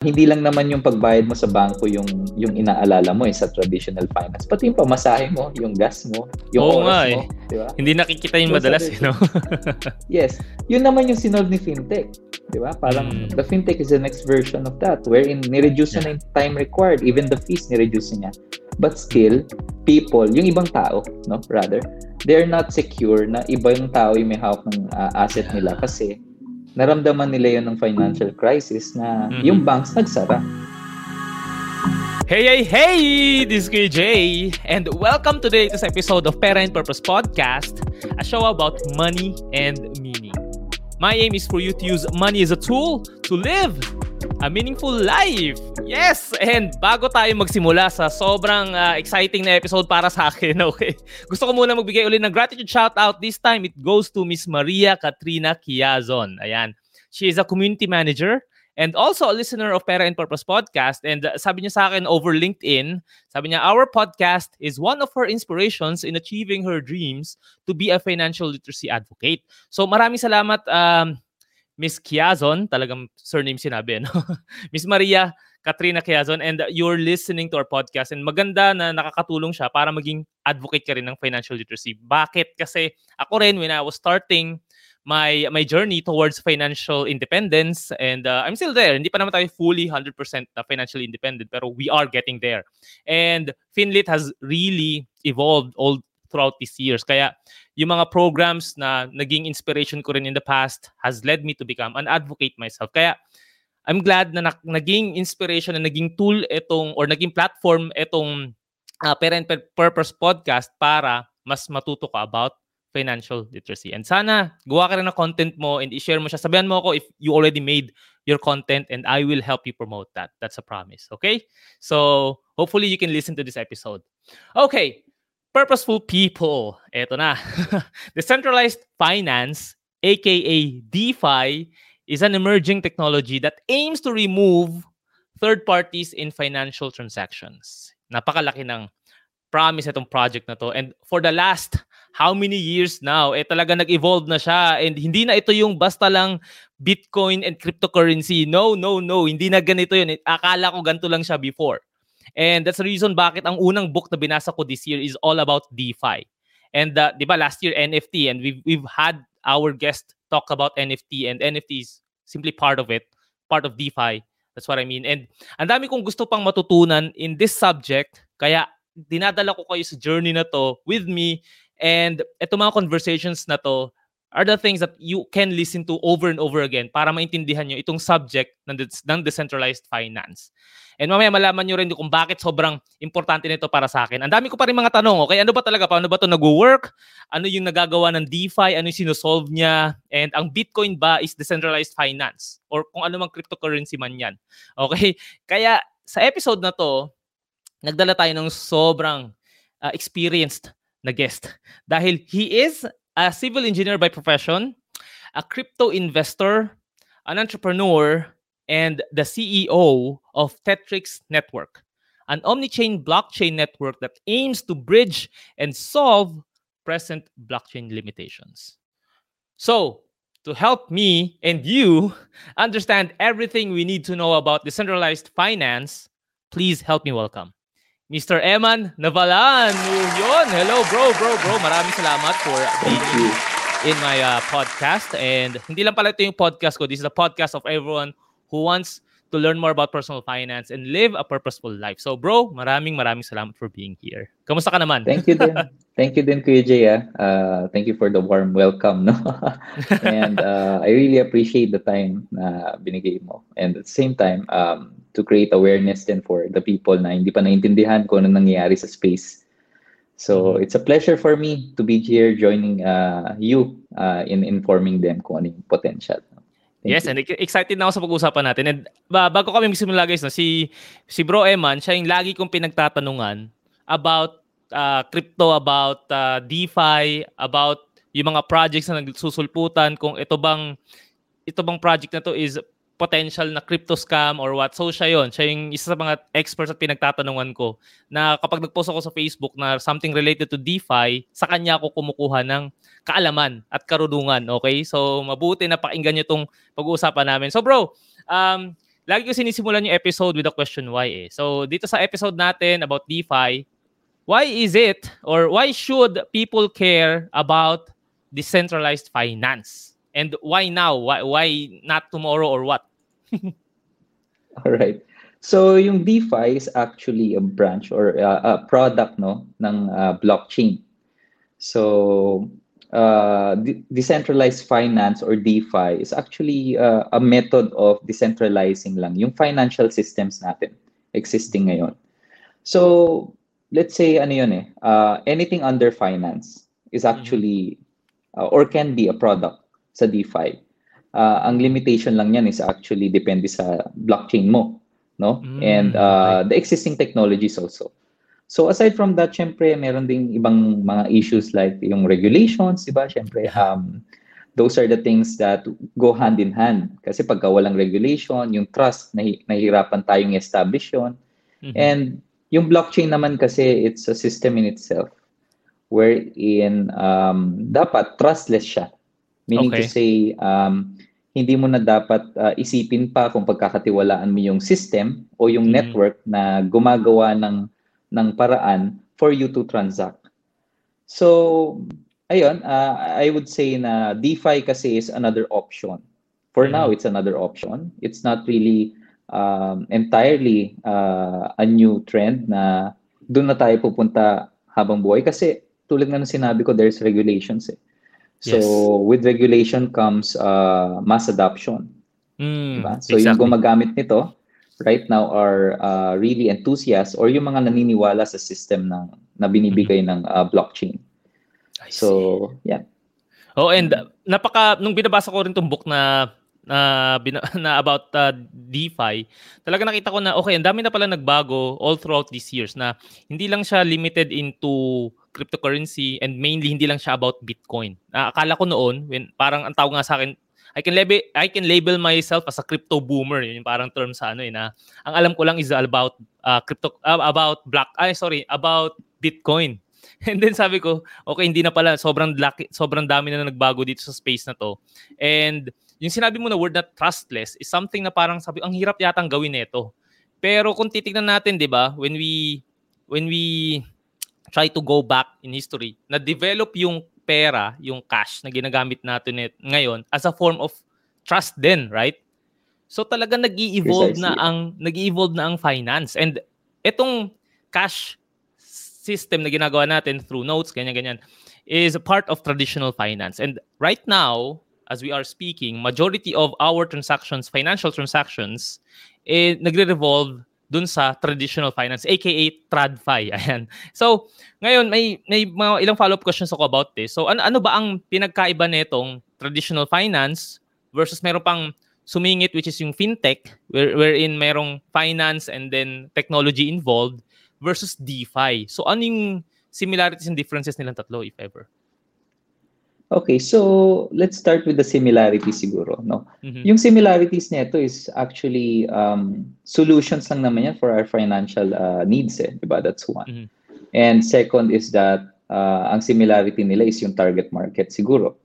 hindi lang naman yung pagbayad mo sa bangko yung yung inaalala mo eh, sa traditional finance. Pati yung pamasahe mo, yung gas mo, yung Oo oras nga mo. eh. Di ba? Hindi nakikita yung Those madalas, you know? Yes. Yun naman yung sinolve ni FinTech. Di ba? Parang Mm. the FinTech is the next version of that wherein ni-reduce na yung time required. Even the fees ni-reduce niya. But still, people, yung ibang tao, no, rather, they're not secure na iba yung tao yung may hawak ng uh, asset nila kasi naramdaman nila yun ng financial crisis na Mhm. yung banks nagsara. Hey, hey, hey! This is Jay, and welcome today to this episode of and Purpose Podcast, a show about money and meaning. My aim is for you to use money as a tool to live a meaningful life. Yes! And bago tayo magsimula sa sobrang uh, exciting na episode para sa akin, okay? Gusto ko muna magbigay ulit ng gratitude shout out. This time, it goes to Miss Maria Katrina Kiazon. Ayan. She is a community manager and also a listener of Pera and Purpose podcast. And uh, sabi niya sa akin over LinkedIn, sabi niya, our podcast is one of her inspirations in achieving her dreams to be a financial literacy advocate. So maraming salamat, um, Miss Kiazon, talagang surname sinabi, no? Miss Maria Katrina Kiazon, and you're listening to our podcast. And maganda na nakakatulong siya para maging advocate ka rin ng financial literacy. Bakit? Kasi ako rin, when I was starting my my journey towards financial independence and uh, I'm still there. Hindi pa naman tayo fully 100% na financially independent pero we are getting there. And Finlit has really evolved all throughout these years. Kaya yung mga programs na naging inspiration ko rin in the past has led me to become an advocate myself. Kaya I'm glad na nak- naging inspiration na naging tool itong or naging platform itong uh, Parent Purpose podcast para mas matuto ka about financial literacy. And sana gawa ka rin ng content mo and i-share mo siya. Sabihan mo ako if you already made your content and I will help you promote that. That's a promise. Okay? So, hopefully you can listen to this episode. Okay. Purposeful people. Eto na. Decentralized finance, aka DeFi, is an emerging technology that aims to remove third parties in financial transactions. Napakalaki ng promise itong project na to. And for the last how many years now, eh talaga nag-evolve na siya. And hindi na ito yung basta lang Bitcoin and cryptocurrency. No, no, no. Hindi na ganito yun. Akala ko ganito lang siya before. And that's the reason bakit ang unang book na binasa ko this year is all about DeFi. And uh, di ba last year NFT and we've, we've had our guest talk about NFT and NFT is simply part of it, part of DeFi. That's what I mean. And ang dami kong gusto pang matutunan in this subject. Kaya dinadala ko kayo sa journey na to with me and eto mga conversations na to are the things that you can listen to over and over again para maintindihan nyo itong subject ng, des- ng decentralized finance. And mamaya malaman nyo rin kung bakit sobrang importante nito para sa akin. Ang dami ko pa rin mga tanong, okay? Ano ba talaga? Paano ba ito nag-work? Ano yung nagagawa ng DeFi? Ano yung sinusolve niya? And ang Bitcoin ba is decentralized finance? Or kung ano mang cryptocurrency man yan. Okay? Kaya sa episode na to, nagdala tayo ng sobrang uh, experienced na guest. Dahil he is a civil engineer by profession, a crypto investor, an entrepreneur, and the CEO of Tetrix Network, an omni-chain blockchain network that aims to bridge and solve present blockchain limitations. So, to help me and you understand everything we need to know about decentralized finance, please help me welcome Mr. Eman Navalan. Yun. Hello, bro, bro, bro. Maraming salamat for being in my uh, podcast. And hindi lang pala ito yung podcast ko. This is a podcast of everyone who wants to learn more about personal finance and live a purposeful life. So, bro, maraming maraming salamat for being here. Kamusta ka naman? Thank you din. Thank you din, Kuya Jay. ah. Uh, thank you for the warm welcome. No? and uh, I really appreciate the time na binigay mo. And at the same time, um, to create awareness din for the people na hindi pa naintindihan kung ano nangyayari sa space. So Mhm. it's a pleasure for me to be here joining uh, you uh, in informing them kung ano yung potential. Thank yes, you. and ex- excited na ako sa pag-uusapan natin. And ba, bago kami magsimula guys, no, si si Bro Eman, siya yung lagi kong pinagtatanungan about uh, crypto, about uh, DeFi, about yung mga projects na nagsusulputan, kung ito bang ito bang project na to is potential na crypto scam or what. So siya yon Siya yung isa sa mga experts at pinagtatanungan ko na kapag nagpost ako sa Facebook na something related to DeFi, sa kanya ako kumukuha ng kaalaman at karunungan. Okay? So mabuti na pakinggan nyo itong pag-uusapan namin. So bro, um, lagi ko sinisimulan yung episode with a question why eh. So, dito sa episode natin about DeFi, why is it or why should people care about decentralized finance? And why now? Why, why not tomorrow or what? All right. So yung DeFi is actually a branch or uh, a product no ng uh, blockchain. So uh, de- decentralized finance or DeFi is actually uh, a method of decentralizing lang yung financial systems natin existing ngayon. So let's say ano yun eh, uh, anything under finance is actually uh, or can be a product sa DeFi. Uh, ang limitation lang yan is actually depende sa blockchain mo no? Mm, and uh, the existing technologies also. So aside from that, syempre meron ding ibang mga issues like yung regulations, 'di ba? Syempre um those are the things that go hand in hand kasi pagka walang regulation, yung trust na nahihirapan tayong establish yun. Mm-hmm. And yung blockchain naman kasi it's a system in itself wherein um, dapat trustless siya. Meaning okay. to say um, hindi mo na dapat uh, isipin pa kung pagkakatiwalaan mo yung system o yung mm-hmm. network na gumagawa ng ng paraan for you to transact. So, ayun, uh, I would say na DeFi kasi is another option. For mm-hmm. now, it's another option. It's not really um, entirely uh, a new trend na doon na tayo pupunta habang buhay kasi tulad nga ng sinabi ko, there's regulations eh. So yes. with regulation comes uh, mass adoption. Mm, diba? So exactly. yung gumagamit nito right now are uh, really enthusiasts or yung mga naniniwala sa system na, na binibigay mm-hmm. ng uh, blockchain. I so, see. yeah. Oh, and uh, napaka nung binabasa ko rin tong book na na, na about uh, DeFi, talaga nakita ko na okay, ang dami na pala nagbago all throughout these years na hindi lang siya limited into cryptocurrency and mainly hindi lang siya about Bitcoin. Uh, akala ko noon when parang ang tawag nga sa akin I can label I can label myself as a crypto boomer yun yung parang term sa ano eh na ang alam ko lang is about uh, crypto uh, about black ay sorry about Bitcoin. And then sabi ko, okay, hindi na pala sobrang laki, sobrang dami na nagbago dito sa space na to. And yung sinabi mo na word na trustless is something na parang sabi, ang hirap yatang gawin nito. Pero kung titignan natin, 'di ba, when we when we try to go back in history, na develop yung pera, yung cash na ginagamit natin ngayon as a form of trust din, right? So talaga nag-evolve na ang nag-evolve na ang finance. And itong cash system na ginagawa natin through notes, ganyan-ganyan, is a part of traditional finance. And right now, as we are speaking, majority of our transactions, financial transactions, eh, nagre-revolve dun sa traditional finance, aka TradFi. Ayan. So, ngayon, may, may mga ilang follow-up questions ako about this. So, ano, ano ba ang pinagkaiba nitong traditional finance versus meron pang sumingit which is yung fintech where, wherein merong finance and then technology involved versus DeFi. So, ano yung similarities and differences nilang tatlo, if ever? Okay, so let's start with the similarities siguro, no? Mm-hmm. Yung similarities nito is actually um, solutions lang naman yan for our financial uh, needs, eh, diba? That's one. Mm-hmm. And second is that uh, ang similarity nila is yung target market siguro.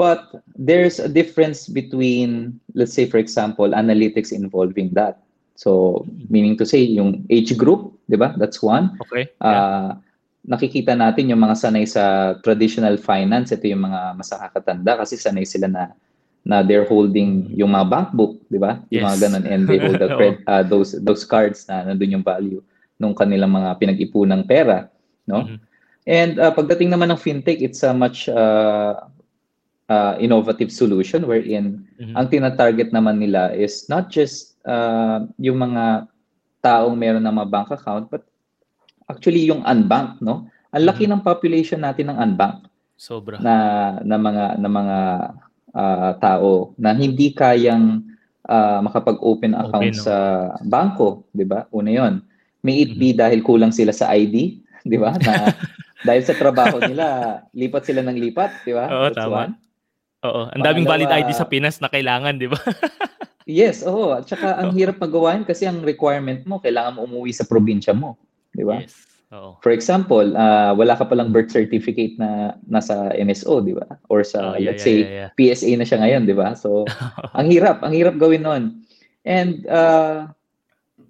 But there's a difference between, let's say for example, analytics involving that. So, meaning to say, yung age group, di ba? That's one. Okay. Uh, yeah nakikita natin yung mga sanay sa traditional finance, ito yung mga mas nakakatanda kasi sanay sila na na they're holding yung mga bank book, di ba? Yung yes. mga ganun and they hold the credit, uh, those those cards na nandun yung value nung kanilang mga pinag-ipunang pera, no? Mm-hmm. And uh, pagdating naman ng fintech, it's a much uh, uh, innovative solution wherein mm-hmm. ang tina-target naman nila is not just uh, yung mga taong meron ng mga bank account but actually yung unbanked, no? Ang laki mm-hmm. ng population natin ng unbanked. Sobra. Na na mga na mga uh, tao na hindi kayang uh, makapag-open account Open, sa no? bangko, 'di ba? Una 'yon. May it be mm-hmm. dahil kulang sila sa ID, 'di ba? Na dahil sa trabaho nila, lipat sila ng lipat, 'di ba? Oo, That's tama. One. Oo, ang daming valid ID sa Pinas na kailangan, 'di ba? yes, oo. At saka ang hirap magawa kasi ang requirement mo, kailangan mo umuwi sa probinsya mo. Di ba? Yes. Oo. For example, uh, wala ka palang birth certificate na nasa NSO, di ba? Or sa, oh, yeah, let's yeah, say, yeah, yeah. PSA na siya ngayon, di ba? So, ang hirap, ang hirap gawin nun. And uh,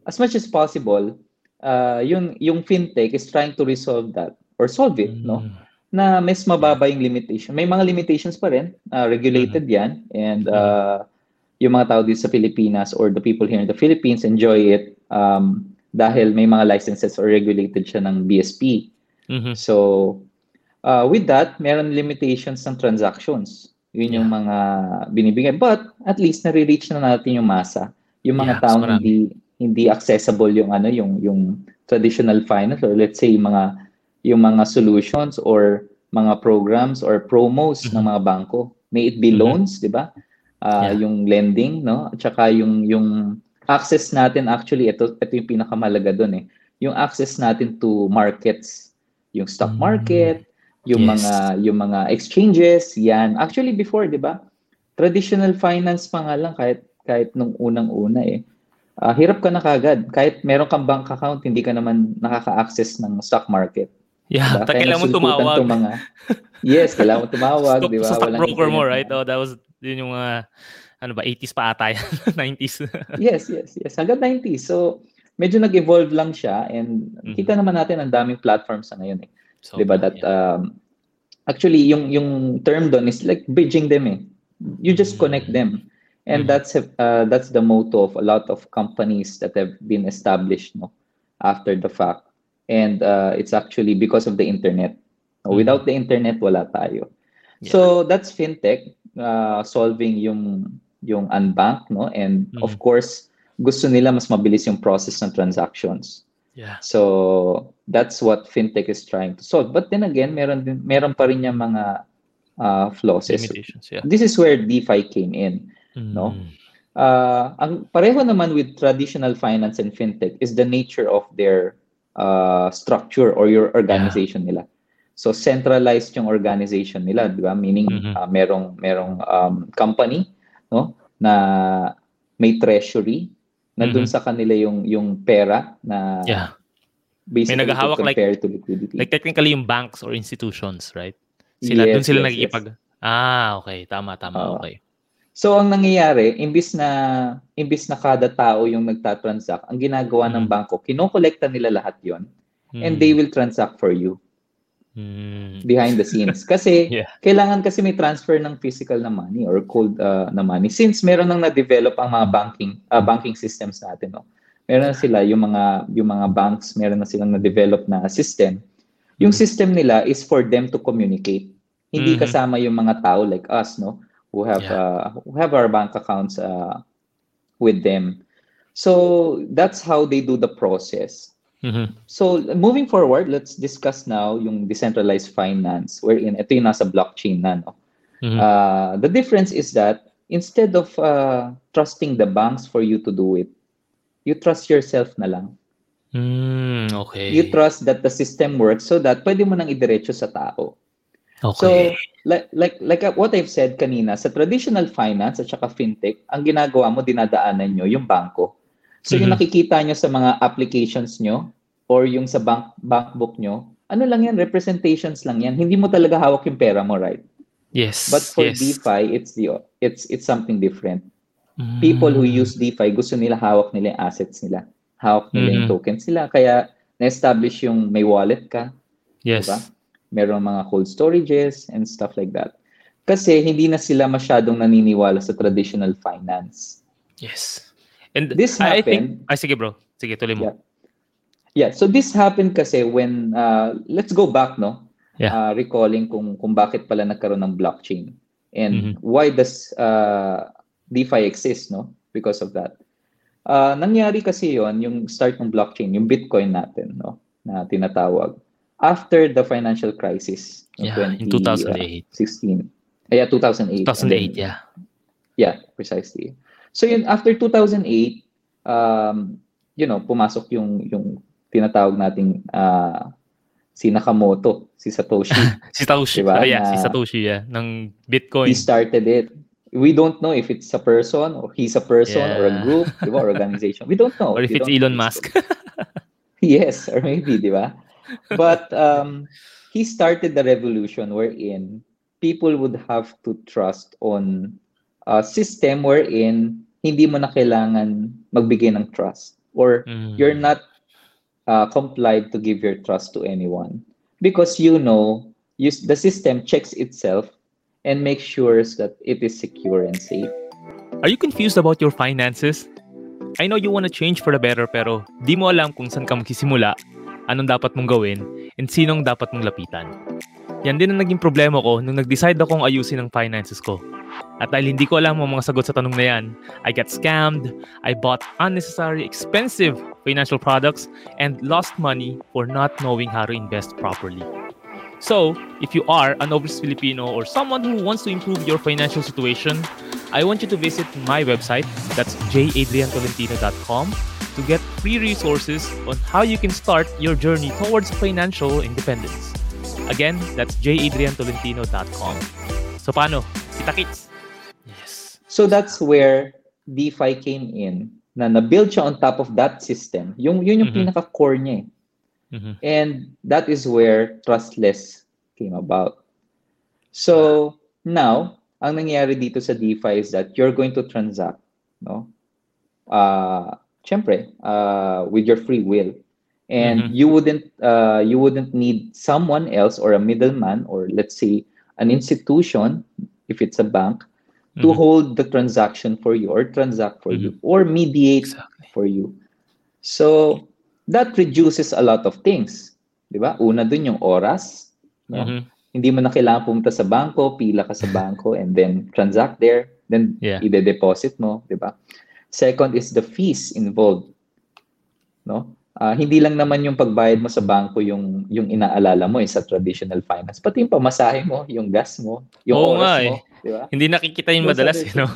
as much as possible, uh, yung, yung fintech is trying to resolve that or solve it, no? Mm. Na mas mababa yung limitation. May mga limitations pa rin, uh, regulated yan. And uh, yung mga tao dito sa Pilipinas or the people here in the Philippines enjoy it um, dahil may mga licenses or regulated siya ng BSP. Mhm. So, uh, with that, meron limitations ng transactions. Yun yung mga binibigay. But, at least, nare-reach na natin yung masa. Yung mga Yeah, taong marami. hindi hindi accessible yung ano yung yung traditional finance or let's say yung mga yung mga solutions or mga programs or promos ng mga bangko may it be Mhm. loans di ba Ah, Yeah. yung lending no at saka yung yung access natin actually ito ito yung pinakamalaga doon eh yung access natin to markets yung stock Mm. market yung Yes. mga yung mga exchanges yan actually before di ba traditional finance pa nga lang kahit kahit nung unang-una eh Ah, hirap ka na kagad kahit meron kang bank account hindi ka naman nakaka-access ng stock market Yeah, diba? kailangan mo tumawag. mga yes kailangan mo tumawag di ba stock broker mo, right? Oh, that was yun yung mga ano ba, 80s pa ata yan, 90s. yes yes yes. Hanggang 90 so medyo nag-evolve lang siya and Mhm. kita naman natin ang daming platforms na ngayon eh. So, 'di ba that um, actually yung yung term doon is like bridging them eh. You just connect them. And Mhm. that's uh, that's the motto of a lot of companies that have been established no after the fact. And uh, it's actually because of the internet. Mhm. without the internet wala tayo. So that's fintech uh, solving yung yung unbank no and of Mhm. course gusto nila mas mabilis yung process ng transactions yeah. So that's what fintech is trying to solve. But then again, meron din meron pa rin yung mga uh, flaws. Limitations, yeah. This is where DeFi came in. No? Mm. Uh, ang pareho naman with traditional finance and fintech is the nature of their uh, structure or your organization nila. So centralized yung organization nila, di ba? Meaning Mhm. uh, merong merong um, company, no, na may treasury na dun Mhm. sa kanila yung yung pera na Yeah. basically May naghahawak like- to liquidity. Like technically yung banks or institutions, right? Sila, Yes, dun sila yes, nagkikipag... Ah, okay. Tama, tama. Oo. okay. So ang nangyayari, imbis na imbis na kada tao yung nagtatransact, ang ginagawa ng Mhm. bangko, kinokolekta nila lahat 'yon and Mm. they will transact for you Mm. behind the scenes. Kasi Yeah. kailangan kasi may transfer ng physical na money or cold uh, na money. Since meron nang na-develop ang mga banking uh, banking systems natin, no. Meron na sila yung mga yung mga banks, meron na silang na-develop na system. Yung Mhm. system nila is for them to communicate. Hindi Mhm. kasama yung mga tao like us, no, who have Yeah. uh, who have our bank accounts uh, with them. So that's how they do the process. Mhm. So moving forward, let's discuss now yung decentralized finance wherein ito yung nasa blockchain na no. Mhm. Uh, the difference is that instead of uh, trusting the banks for you to do it, you trust yourself na lang. Mm, okay. You trust that the system works so that pwede mo nang idiretso sa tao. So okay. like like like what I've said kanina sa traditional finance at saka fintech, ang ginagawa mo dinadaanan nyo yung bangko. So yung Mhm. nakikita nyo sa mga applications nyo or yung sa bank bank book nyo, ano lang yan, representations lang yan. Hindi mo talaga hawak yung pera mo, right? yes. But for yes. DeFi, it's the it's it's something different. People who Mm. use DeFi gusto nila hawak nila yung assets nila. Hawak nila yung Mhm. tokens nila. Kaya na-establish yung may wallet ka, Yes. diba? Meron mga cold storages and stuff like that. Kasi hindi na sila masyadong naniniwala sa traditional finance. Yes. And This I, I think happened- ay sige bro. Sige tuloy mo. Yeah. Yeah, so this happened kasi when uh, let's go back no. Yeah. Uh, recalling kung kung bakit pala nagkaroon ng blockchain and Mhm. why does uh, DeFi exist no because of that. Uh, nangyari kasi yon yung start ng blockchain, yung Bitcoin natin no na tinatawag after the financial crisis Yeah, in 20, 2008. uh, 16. Uh, yeah, 2008. 2008, And then- yeah. Yeah, precisely. So yun after 2008, um, you know, pumasok yung yung tinatawag nating uh, si Nakamoto, si Satoshi. Si Satoshi. Diba? Oh, yeah, si Na- Satoshi, yeah. Ng Bitcoin. he started it. We don't know if it's a person or he's a person or a Yeah. group, di ba, or organization. We don't know. Or if We it's Elon. Musk. yes, or maybe, di ba? But um, he started the revolution wherein people would have to trust on a system wherein hindi mo na kailangan magbigay ng trust or Mm. you're not uh, complied to give your trust to anyone because you know you, the system checks itself and makes sure that it is secure and safe. Are you confused about your finances? I know you wanna change for the better pero di mo alam kung saan ka magsisimula, anong dapat mong gawin, and sinong dapat mong lapitan. Yan din ang naging problema ko nung nag-decide akong ayusin ang finances ko. At dahil hindi ko alam ang mga sagot sa tanong na yan, I got scammed, I bought unnecessary expensive financial products, and lost money for not knowing how to invest properly. So, if you are an overseas Filipino or someone who wants to improve your financial situation, I want you to visit my website, that's jadriantolentino.com, to get free resources on how you can start your journey towards financial independence. Again, that's jadriantolentino.com. So paano? Kita-kits! So that's where DeFi came in na na-build siya on top of that system. Yung, yun yung Mhm. pinaka-core niya eh. Mhm. And that is where trustless came about. So now, ang nangyayari dito sa DeFi is that you're going to transact, no? Uh, syempre, uh, with your free will. And Mhm. you wouldn't uh, you wouldn't need someone else or a middleman or let's say an institution if it's a bank to Mhm. hold the transaction for you or transact for you or mediate Exactly. for you. So that reduces a lot of things. 'Di ba? Una dun yung oras, no? Mhm. Hindi mo na kailangan pumunta sa bangko, pila ka sa bangko and then transact there, then Yeah. ide-deposit mo, 'di ba? Second is the fees involved. No? Ah, hindi lang naman yung pagbayad mo sa bangko yung yung inaalala mo eh, sa traditional finance, pati yung pamasahe mo, yung gas mo, yung Oo nga oras eh. mo, 'di ba? Hindi nakikita yun Those madalas, you know?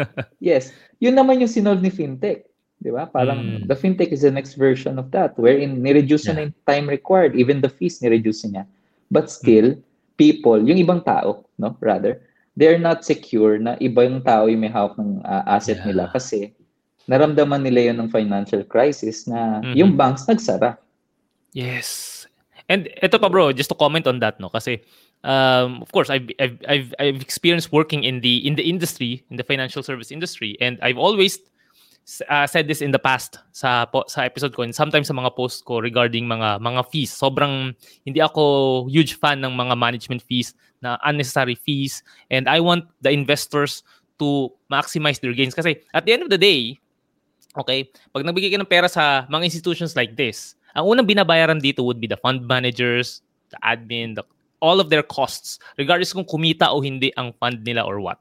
Yes. Yun naman yung sinolve ni FinTech. Di ba? Parang Mm. the FinTech is the next version of that wherein nireduce Yeah. na yung time required. Even the fees nireduce niya. But still, people, yung ibang tao, no, rather, they're not secure na iba yung tao yung may hawak ng uh, asset Yeah. nila kasi naramdaman nila yun ng financial crisis na Mhm. yung banks nagsara. Yes. And ito pa bro, just to comment on that no kasi um of course I've I've I've, I've experienced working in the in the industry, in the financial service industry and I've always uh, said this in the past sa sa episode ko and sometimes sa mga post ko regarding mga mga fees. Sobrang hindi ako huge fan ng mga management fees na unnecessary fees and I want the investors to maximize their gains kasi at the end of the day Okay? Pag nagbigay ka ng pera sa mga institutions like this, ang unang binabayaran dito would be the fund managers, the admin, the, all of their costs, regardless kung kumita o hindi ang fund nila or what.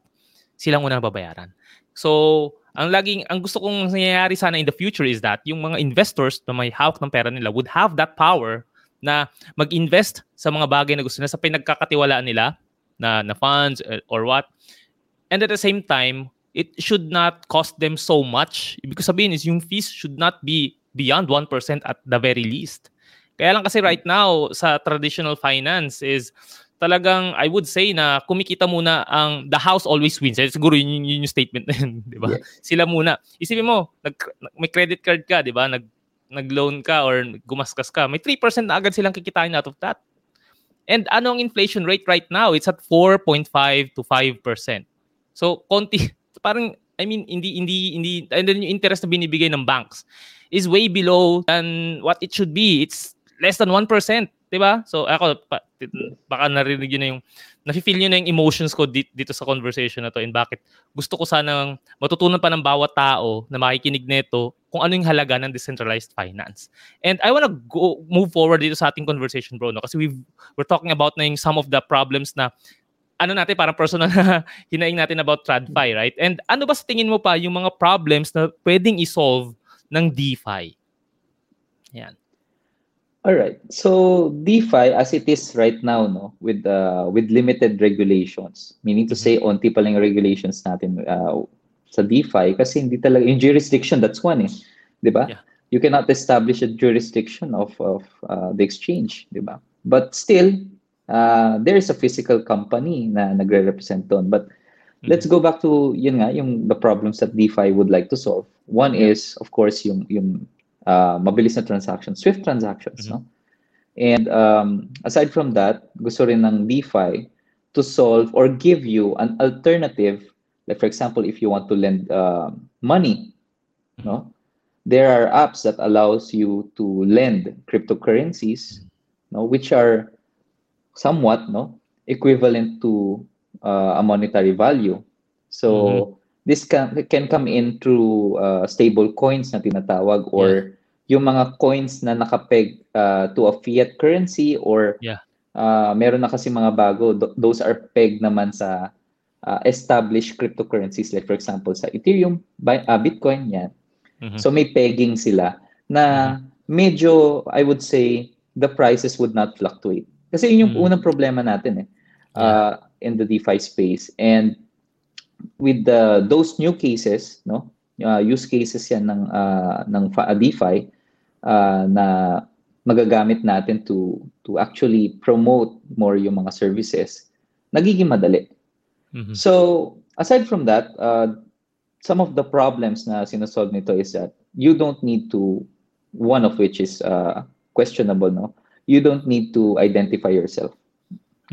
Silang unang babayaran. So, ang laging ang gusto kong nangyayari sana in the future is that yung mga investors na may hawak ng pera nila would have that power na mag-invest sa mga bagay na gusto nila sa pinagkakatiwalaan nila na na funds uh, or what. And at the same time, it should not cost them so much. Ibig sabihin is yung fees should not be beyond 1% at the very least. Kaya lang kasi right now sa traditional finance is talagang I would say na kumikita muna ang the house always wins. Eh, siguro yun, yun, yun yung statement na yun, di ba? Sila muna. Isipin mo, nag, may credit card ka, di ba? Nag, nag-loan ka or gumaskas ka. May 3% na agad silang kikitain out of that. And ano ang inflation rate right now? It's at 4.5 to 5%. So, konti, parang, I mean, hindi, hindi, hindi, and then yung interest na binibigay ng banks is way below than what it should be. It's less than 1%, di ba? So, ako, pa, baka narinig yun na yung, nafe-feel nyo na yung emotions ko dito, sa conversation na to and bakit gusto ko sanang matutunan pa ng bawat tao na makikinig nito kung ano yung halaga ng decentralized finance. And I wanna go move forward dito sa ating conversation, bro, no? Kasi we've, we're talking about na yung some of the problems na ano natin, parang personal na hinaing natin about TradFi, right? And ano ba sa tingin mo pa yung mga problems na pwedeng isolve ng DeFi? Yan. All right. So DeFi as it is right now no with uh, with limited regulations, meaning to say onti pa lang regulations natin uh, sa DeFi kasi hindi talaga yung jurisdiction that's one eh, 'di ba? Yeah. You cannot establish a jurisdiction of of uh, the exchange, 'di ba? But still uh, there is a physical company na nagre-represent doon. But let's go back to yun nga yung the problems that DeFi would like to solve. One Yeah. is of course yung yung uh, mabilis na transactions, swift transactions, Mhm. no? And um, aside from that, gusto rin ng DeFi to solve or give you an alternative Like for example, if you want to lend uh, money, no, there are apps that allows you to lend cryptocurrencies, no, which are somewhat no equivalent to uh, a monetary value. So mm-hmm. This can can come in through uh, stable coins na tinatawag or yeah. yung mga coins na nakapeg uh, to a fiat currency or yeah. uh, meron na kasi mga bago those are pegged naman sa uh, established cryptocurrencies like for example sa Ethereum, uh, Bitcoin yan. Mm-hmm. So may pegging sila na mm-hmm. medyo I would say the prices would not fluctuate. Kasi yun yung mm-hmm. unang problema natin eh uh, in the DeFi space and with the those new cases no uh, use cases yan ng uh, ng DeFi uh, na magagamit natin to to actually promote more yung mga services nagiging madali mm-hmm. so aside from that uh, some of the problems na sinosolve nito is that you don't need to one of which is uh, questionable no you don't need to identify yourself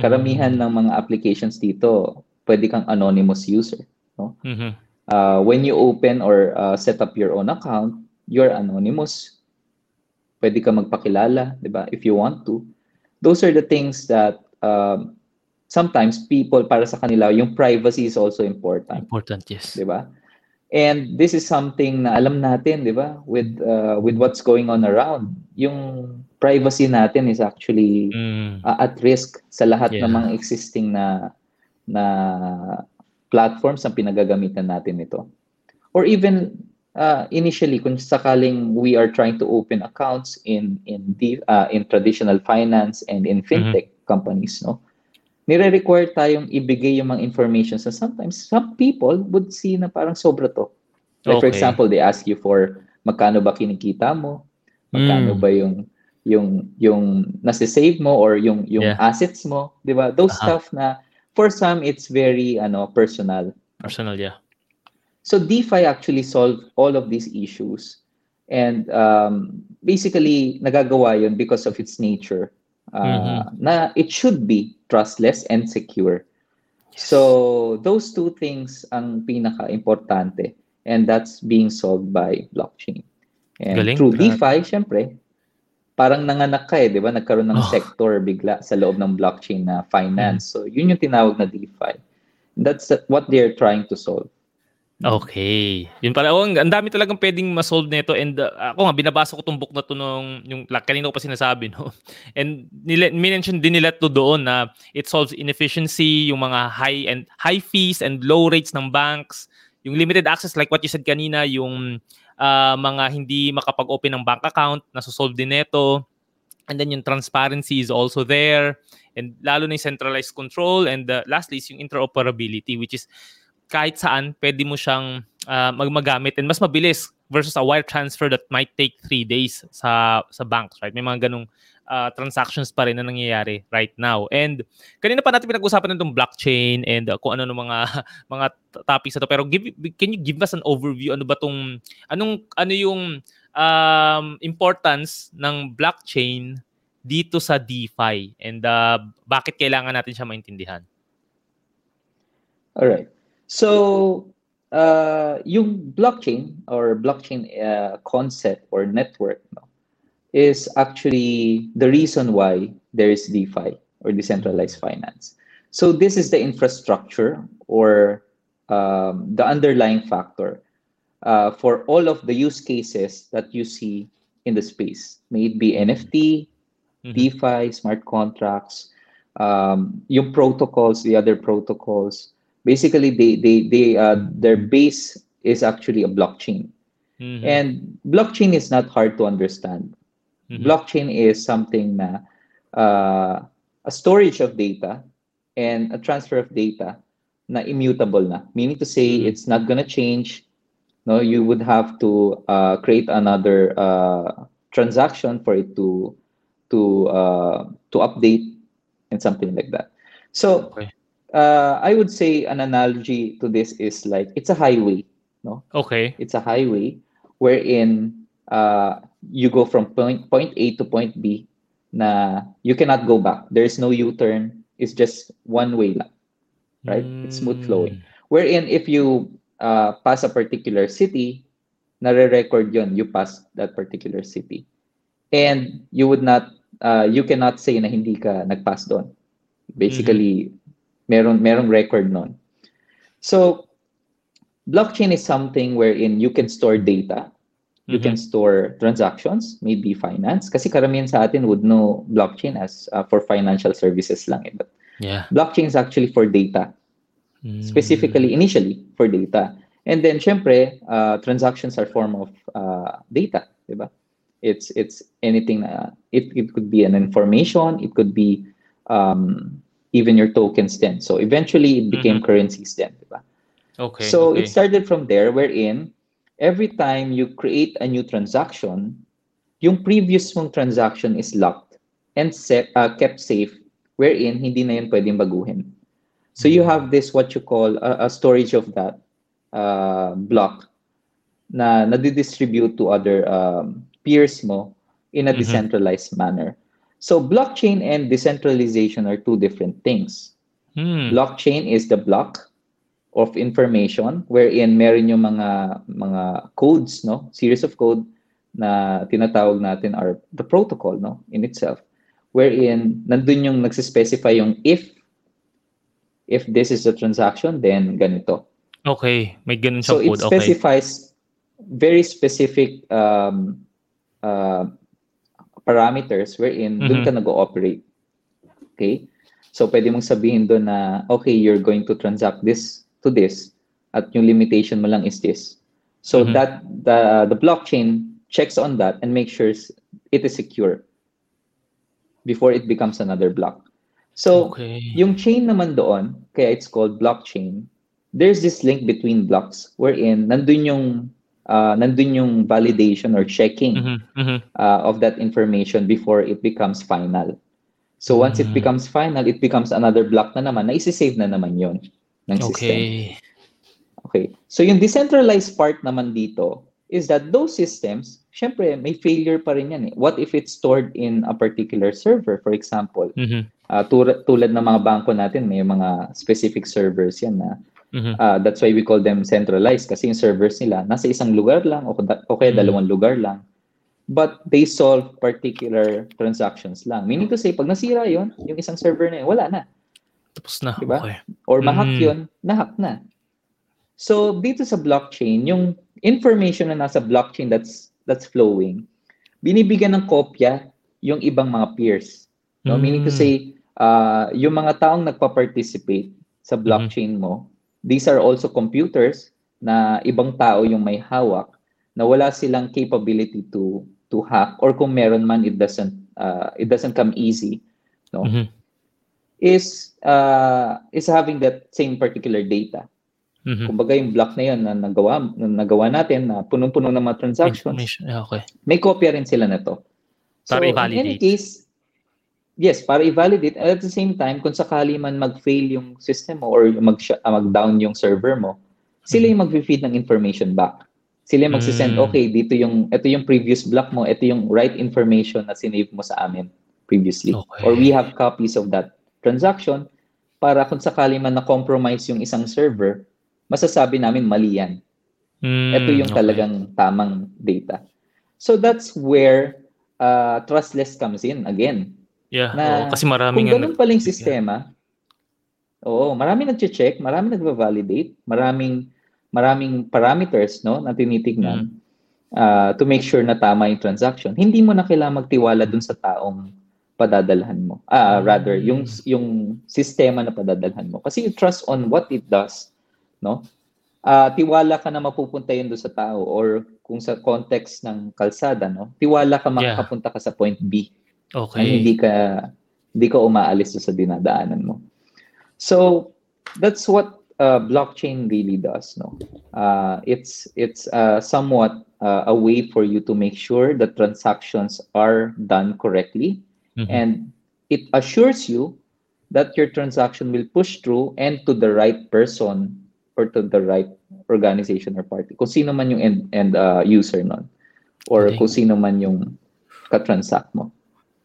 karamihan mm-hmm. ng mga applications dito pwede kang anonymous user no mm-hmm. uh, when you open or uh, set up your own account you're anonymous pwede ka magpakilala di ba if you want to those are the things that um, sometimes people para sa kanila yung privacy is also important important yes di ba And this is something na alam natin, di ba? With uh, with what's going on around, yung privacy natin is actually mm. uh, at risk sa lahat yeah. ng mga existing na na platforms na pinagagamitan natin nito. Or even uh, initially kung sakaling we are trying to open accounts in in the uh, in traditional finance and in fintech mm-hmm. companies, no? nire-require tayong ibigay yung mga information. So sometimes, some people would see na parang sobra to. Like okay. for example, they ask you for magkano ba kinikita mo? Magkano mm. ba yung yung yung nasi-save mo or yung yung yeah. assets mo, 'di ba? Those uh-huh. stuff na for some it's very ano personal. Personal, yeah. So DeFi actually solve all of these issues and um, basically nagagawa 'yon because of its nature. Uh, mm-hmm. na it should be trustless and secure. So those two things ang pinaka-importante and that's being solved by blockchain. And Galing. through DeFi, syempre, parang nanganak ka eh, di ba? Nagkaroon ng oh. sector bigla sa loob ng blockchain na finance. Mm. So yun yung tinawag na DeFi. That's what they're trying to solve. Okay. Yun pala. Oh, ang dami talagang pwedeng ma-solve nito and uh, ako nga binabasa ko tong book na to nung yung like, kanina ko pa sinasabi no. And nila, mention din nila to doon na it solves inefficiency, yung mga high and high fees and low rates ng banks, yung limited access like what you said kanina, yung uh, mga hindi makapag-open ng bank account, nasosolve din nito. And then yung transparency is also there. And lalo na yung centralized control. And uh, lastly is yung interoperability which is kahit saan pwede mo siyang uh, magmagamit and mas mabilis versus a wire transfer that might take three days sa sa banks, right? May mga ganong uh, transactions pa rin na nangyayari right now. And kanina pa natin pinag-usapan nitong blockchain and uh, kung ano ng mga mga topics na to. Pero give, can you give us an overview ano ba tong anong ano yung um, importance ng blockchain dito sa DeFi and uh, bakit kailangan natin siya maintindihan? All right. So, uh, yung blockchain or blockchain uh, concept or network no, is actually the reason why there is DeFi or decentralized finance. So this is the infrastructure or um, the underlying factor uh, for all of the use cases that you see in the space. May it be NFT, mm-hmm. DeFi, smart contracts, um, yung protocols, the other protocols, basically they they they uh, their base is actually a blockchain mm-hmm. and blockchain is not hard to understand mm-hmm. blockchain is something na uh, a storage of data and a transfer of data na immutable na meaning to say mm-hmm. it's not gonna change no you would have to uh, create another uh, transaction for it to to uh, to update and something like that so okay uh, I would say an analogy to this is like it's a highway, no? Okay. It's a highway wherein uh, you go from point point A to point B. Na you cannot go back. There's no U-turn. It's just one way lang, right? Mm. It's smooth flowing. Wherein if you uh, pass a particular city, nare-record yon you pass that particular city. And you would not, uh, you cannot say na hindi ka nagpass doon. Basically, mm-hmm. meron, merong record nun. So, blockchain is something wherein you can store data. You mm-hmm. can store transactions, maybe finance. Kasi karamihan sa atin would know blockchain as uh, for financial services lang. Eh. But yeah. blockchain is actually for data. Mm. Specifically, initially, for data. And then, syempre, uh, transactions are form of uh, data, diba? It's it's anything. Uh, it it could be an information. It could be um, even your tokens. Then, so eventually, it became mm-hmm. currencies. Then, diba? Okay. So okay. it started from there, wherein every time you create a new transaction, yung previous mong transaction is locked and set, uh, kept safe, wherein hindi na yun pwedeng baguhin. So you have this what you call a, a storage of that uh, block na nadidistribute to other um, peers mo in a mm-hmm. decentralized manner. So blockchain and decentralization are two different things. Hmm. Blockchain is the block of information wherein meron yung mga mga codes, no? Series of code na tinatawag natin are the protocol, no? In itself. Wherein nandun yung nagsispecify yung if if this is a transaction, then ganito. Okay, may ganun so code. it specifies okay. very specific um, uh, parameters wherein mm-hmm. doon ka nag-ooperate. Okay? So pwede mong sabihin doon na, okay, you're going to transact this to this at yung limitation mo lang is this. So mm-hmm. that the the blockchain checks on that and makes sure it is secure before it becomes another block. So, okay. yung chain naman doon, kaya it's called blockchain, there's this link between blocks wherein nandun yung uh, nandun yung validation or checking mm-hmm, mm-hmm. Uh, of that information before it becomes final. So once mm-hmm. it becomes final, it becomes another block na naman na isi-save na naman yon ng system. Okay. Okay. So yung decentralized part naman dito is that those systems, syempre may failure pa rin yan eh. What if it's stored in a particular server, for example? Mm-hmm. Uh, tulad, tulad ng mga bangko natin, may mga specific servers yan na mm-hmm. uh, that's why we call them centralized kasi yung servers nila nasa isang lugar lang o, o kaya mm-hmm. dalawang lugar lang. But they solve particular transactions lang. Meaning to say, pag nasira yon yung isang server na yun, wala na. Tapos na. Diba? Okay. Or mahack mm. yun, nahack na. So, dito sa blockchain, yung information na nasa blockchain that's that's flowing, binibigyan ng kopya yung ibang mga peers. No? Mm. Meaning to say, uh, yung mga taong nagpa-participate sa mm-hmm. blockchain mo, these are also computers na ibang tao yung may hawak na wala silang capability to to hack or kung meron man it doesn't uh, it doesn't come easy no mm-hmm. Is uh, is having that same particular data mm-hmm. kumbaga yung block na yun na nagawa na nagawa natin na punong-puno ng mga transactions yeah, okay. may kopya rin sila na to so Para i-validate. in any case yes, para i-validate. At the same time, kung sakali man mag-fail yung system mo or mag uh, mag-down yung server mo, sila yung mag-feed ng information back. Sila yung magsisend, mm. okay, dito yung, ito yung previous block mo, ito yung right information na sinave mo sa amin previously. Okay. Or we have copies of that transaction para kung sakali man na-compromise yung isang server, masasabi namin mali yan. Mm, ito yung okay. talagang tamang data. So that's where uh, trustless comes in again. Yeah, na oo, kasi maraming kung ganun paling sistema, oo, marami nagche-check, marami nagva-validate, maraming maraming parameters no na tinitingnan mm. uh, to make sure na tama yung transaction. Hindi mo na kailangan magtiwala dun sa taong padadalhan mo. Ah, uh, rather yung yung sistema na padadalhan mo. Kasi you trust on what it does, no? Uh, tiwala ka na mapupunta yun doon sa tao or kung sa context ng kalsada, no? Tiwala ka makakapunta ka sa point B. Okay. Na hindi ka hindi ka umaalis sa dinadaanan mo. So that's what uh, blockchain really does, no. Uh, it's it's uh, somewhat uh, a way for you to make sure that transactions are done correctly, mm-hmm. and it assures you that your transaction will push through and to the right person or to the right organization or party. Kung sino man yung end, end uh, user nun. Or okay. kung sino man yung ka-transact mo.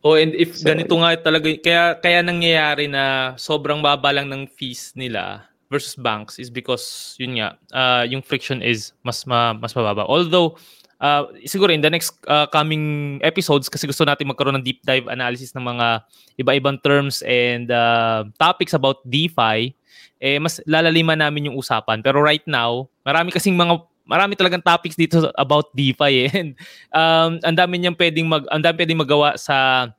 Oh, and if so, ganito nga talaga, kaya kaya nangyayari na sobrang baba lang ng fees nila versus banks is because yun nga uh, yung friction is mas ma, mas mababa. Although uh, siguro in the next uh, coming episodes kasi gusto natin magkaroon ng deep dive analysis ng mga iba-ibang terms and uh, topics about DeFi eh mas lalaliman namin yung usapan. Pero right now, marami kasing mga marami talagang topics dito about DeFi eh. And um, ang dami niyang pwedeng mag ang dami pwedeng magawa sa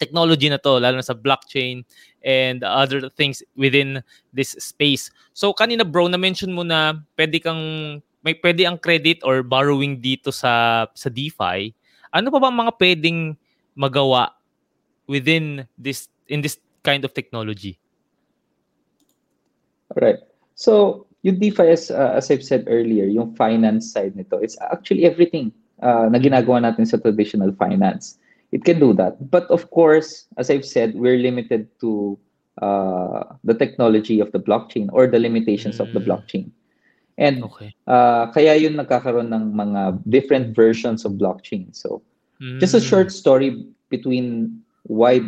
technology na to lalo na sa blockchain and other things within this space. So kanina bro na mention mo na pwede kang may pwede ang credit or borrowing dito sa sa DeFi. Ano pa ba mga pwedeng magawa within this in this kind of technology? All right. So, yung DeFi, as, uh, as I've said earlier, yung finance side nito, it's actually everything uh, na ginagawa natin sa traditional finance. It can do that. But of course, as I've said, we're limited to uh, the technology of the blockchain or the limitations mm. of the mm. blockchain. And okay. uh, kaya yun nagkakaroon ng mga different versions of blockchain. So, mm. just a short story between why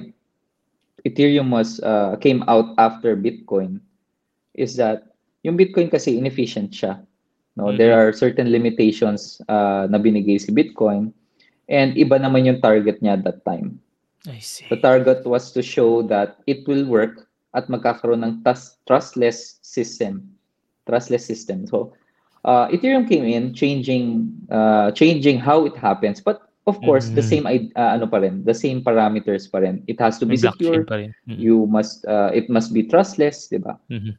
Ethereum was uh, came out after Bitcoin is that yung Bitcoin kasi inefficient siya. No, mm-hmm. there are certain limitations uh, na binigay si Bitcoin and iba naman yung target niya at that time. I see. The target was to show that it will work at magkakaroon ng trust, trustless system. Trustless system. So, uh, Ethereum came in changing uh, changing how it happens but of course mm-hmm. the same uh, ano pa rin, the same parameters pa rin. It has to be secure. Mm-hmm. You must uh, it must be trustless, 'di ba? Mm-hmm.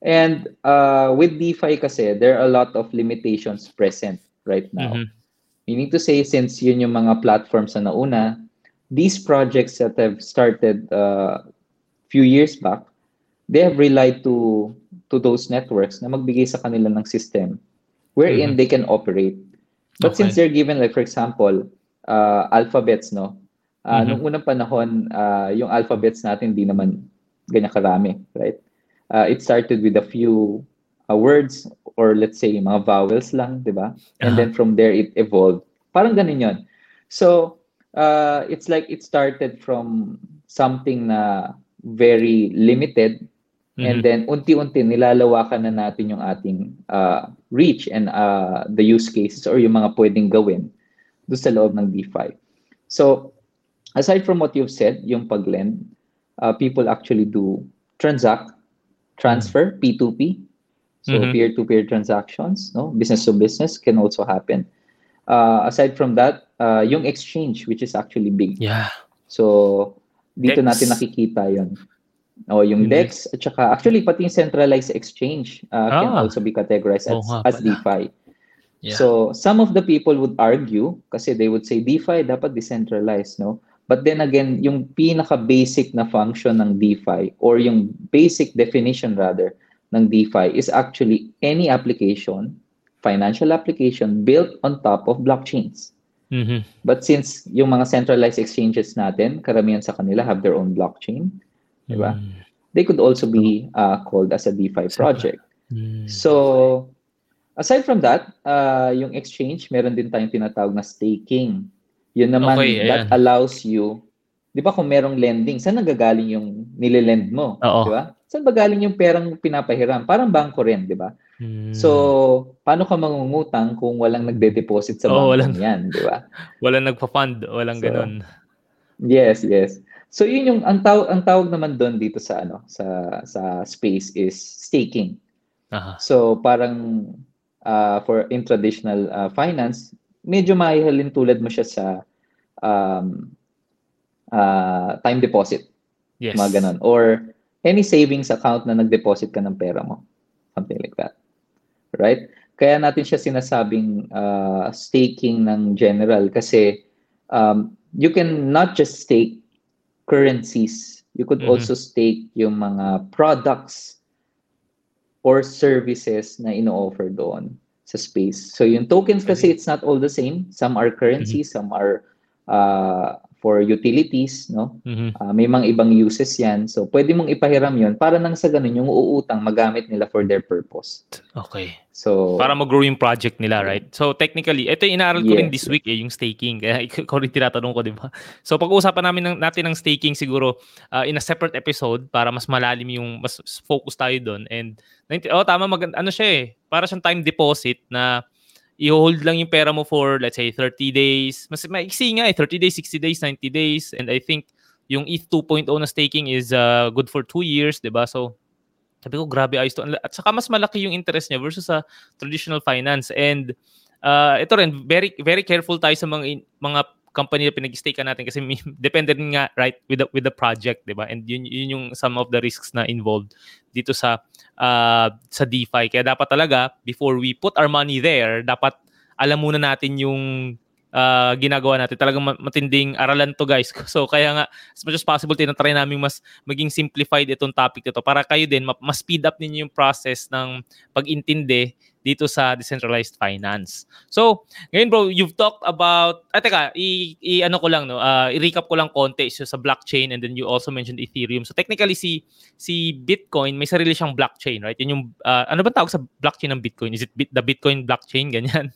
And uh, with DeFi kasi, there are a lot of limitations present right now. Mm-hmm. You need to say, since yun yung mga platforms na nauna, these projects that have started a uh, few years back, they have relied to to those networks na magbigay sa kanila ng system wherein mm-hmm. they can operate. But okay. since they're given, like for example, uh, alphabets, no? Uh, mm-hmm. Nung unang panahon, uh, yung alphabets natin di naman ganyan karami, right? uh, it started with a few uh, words or let's say mga vowels lang, 'di ba? And uh-huh. then from there it evolved. Parang ganun 'yon. So, uh, it's like it started from something na very limited mm-hmm. and then unti-unti nilalawakan na natin yung ating uh, reach and uh, the use cases or yung mga pwedeng gawin do sa loob ng DeFi. So, aside from what you've said, yung pag-lend, uh, people actually do transact transfer P2P. So mm-hmm. peer-to-peer transactions, no, business to business can also happen. Uh, aside from that, uh, yung exchange, which is actually big. Yeah. So dito Dex. natin nakikita 'yon. O yung. DEX at saka actually pati yung centralized exchange uh, ah. can also be categorized as, oh, as DeFi. Yeah. So some of the people would argue kasi they would say DeFi dapat decentralized, no? But then again, yung pinaka-basic na function ng DeFi or yung basic definition rather ng DeFi is actually any application, financial application built on top of blockchains. Mm-hmm. But since yung mga centralized exchanges natin, karamihan sa kanila have their own blockchain. Di ba? Mm. They could also be uh, called as a DeFi project. Mm-hmm. So, aside from that, uh, yung exchange, meron din tayong tinatawag na staking. Yun naman, okay, that allows you, di ba kung merong lending, saan nagagaling yung nililend mo? Di ba? Saan ba galing yung perang pinapahiram? Parang bangko rin, di ba? Hmm. So, paano ka mangungutang kung walang nagde-deposit sa oh, walang, yan, di ba? walang nagpa-fund, walang so, ganun. Yes, yes. So yun yung ang tawag ang tawag naman doon dito sa ano sa sa space is staking. Uh-huh. So parang uh, for in traditional uh, finance, medyo maihalin tulad mo siya sa um, uh, time deposit. Yes. Mga ganun. Or any savings account na nag-deposit ka ng pera mo. Something like that. Right? Kaya natin siya sinasabing uh, staking ng general kasi um, you can not just stake currencies. You could mm-hmm. also stake yung mga products or services na ino-offer doon sa space. So yung tokens kasi it's not all the same. Some are currency, mm-hmm. some are uh, for utilities, no? Mhm. Ah, may mga ibang uses yan. So, pwede mong ipahiram yon para nang sa ganun, yung uutang, magamit nila for their purpose. Okay. So, Para mag-grow yung project nila, right? So technically, ito yung inaaral ko rin Yes, this week eh, yung staking. Kaya ikaw rin tinatanong ko, di ba? So pag-uusapan namin ng, natin ng staking siguro uh, in a separate episode para mas malalim yung, mas focus tayo doon. And, oh tama, mag, ano siya eh, para siyang time deposit na i-hold lang yung pera mo for, let's say, 30 days. Mas maiksi nga eh, 30 days, 60 days, 90 days. And I think yung ETH 2.0 na staking is uh, good for 2 years, di ba? So, sabi ko, grabe ayos to. At saka mas malaki yung interest niya versus sa traditional finance. And uh, ito rin, very very careful tayo sa mga mga company na pinag-stake natin kasi may- depende rin nga right with the, with the project, 'di ba? And yun, yun yung some of the risks na involved dito sa uh, sa DeFi. Kaya dapat talaga before we put our money there, dapat alam muna natin yung uh, ginagawa natin. Talagang ma- matinding aralan to guys. So kaya nga as much as possible tinatry namin mas maging simplified itong topic ito para kayo din ma- mas speed up ninyo yung process ng pag-intindi dito sa decentralized finance. So, ngayon bro, you've talked about ah teka, i, i ano ko lang no, uh, i-recap ko lang konti so, sa blockchain and then you also mentioned Ethereum. So technically si si Bitcoin may sarili siyang blockchain, right? Yun yung uh, ano ba tawag sa blockchain ng Bitcoin? Is it bit, the Bitcoin blockchain ganyan?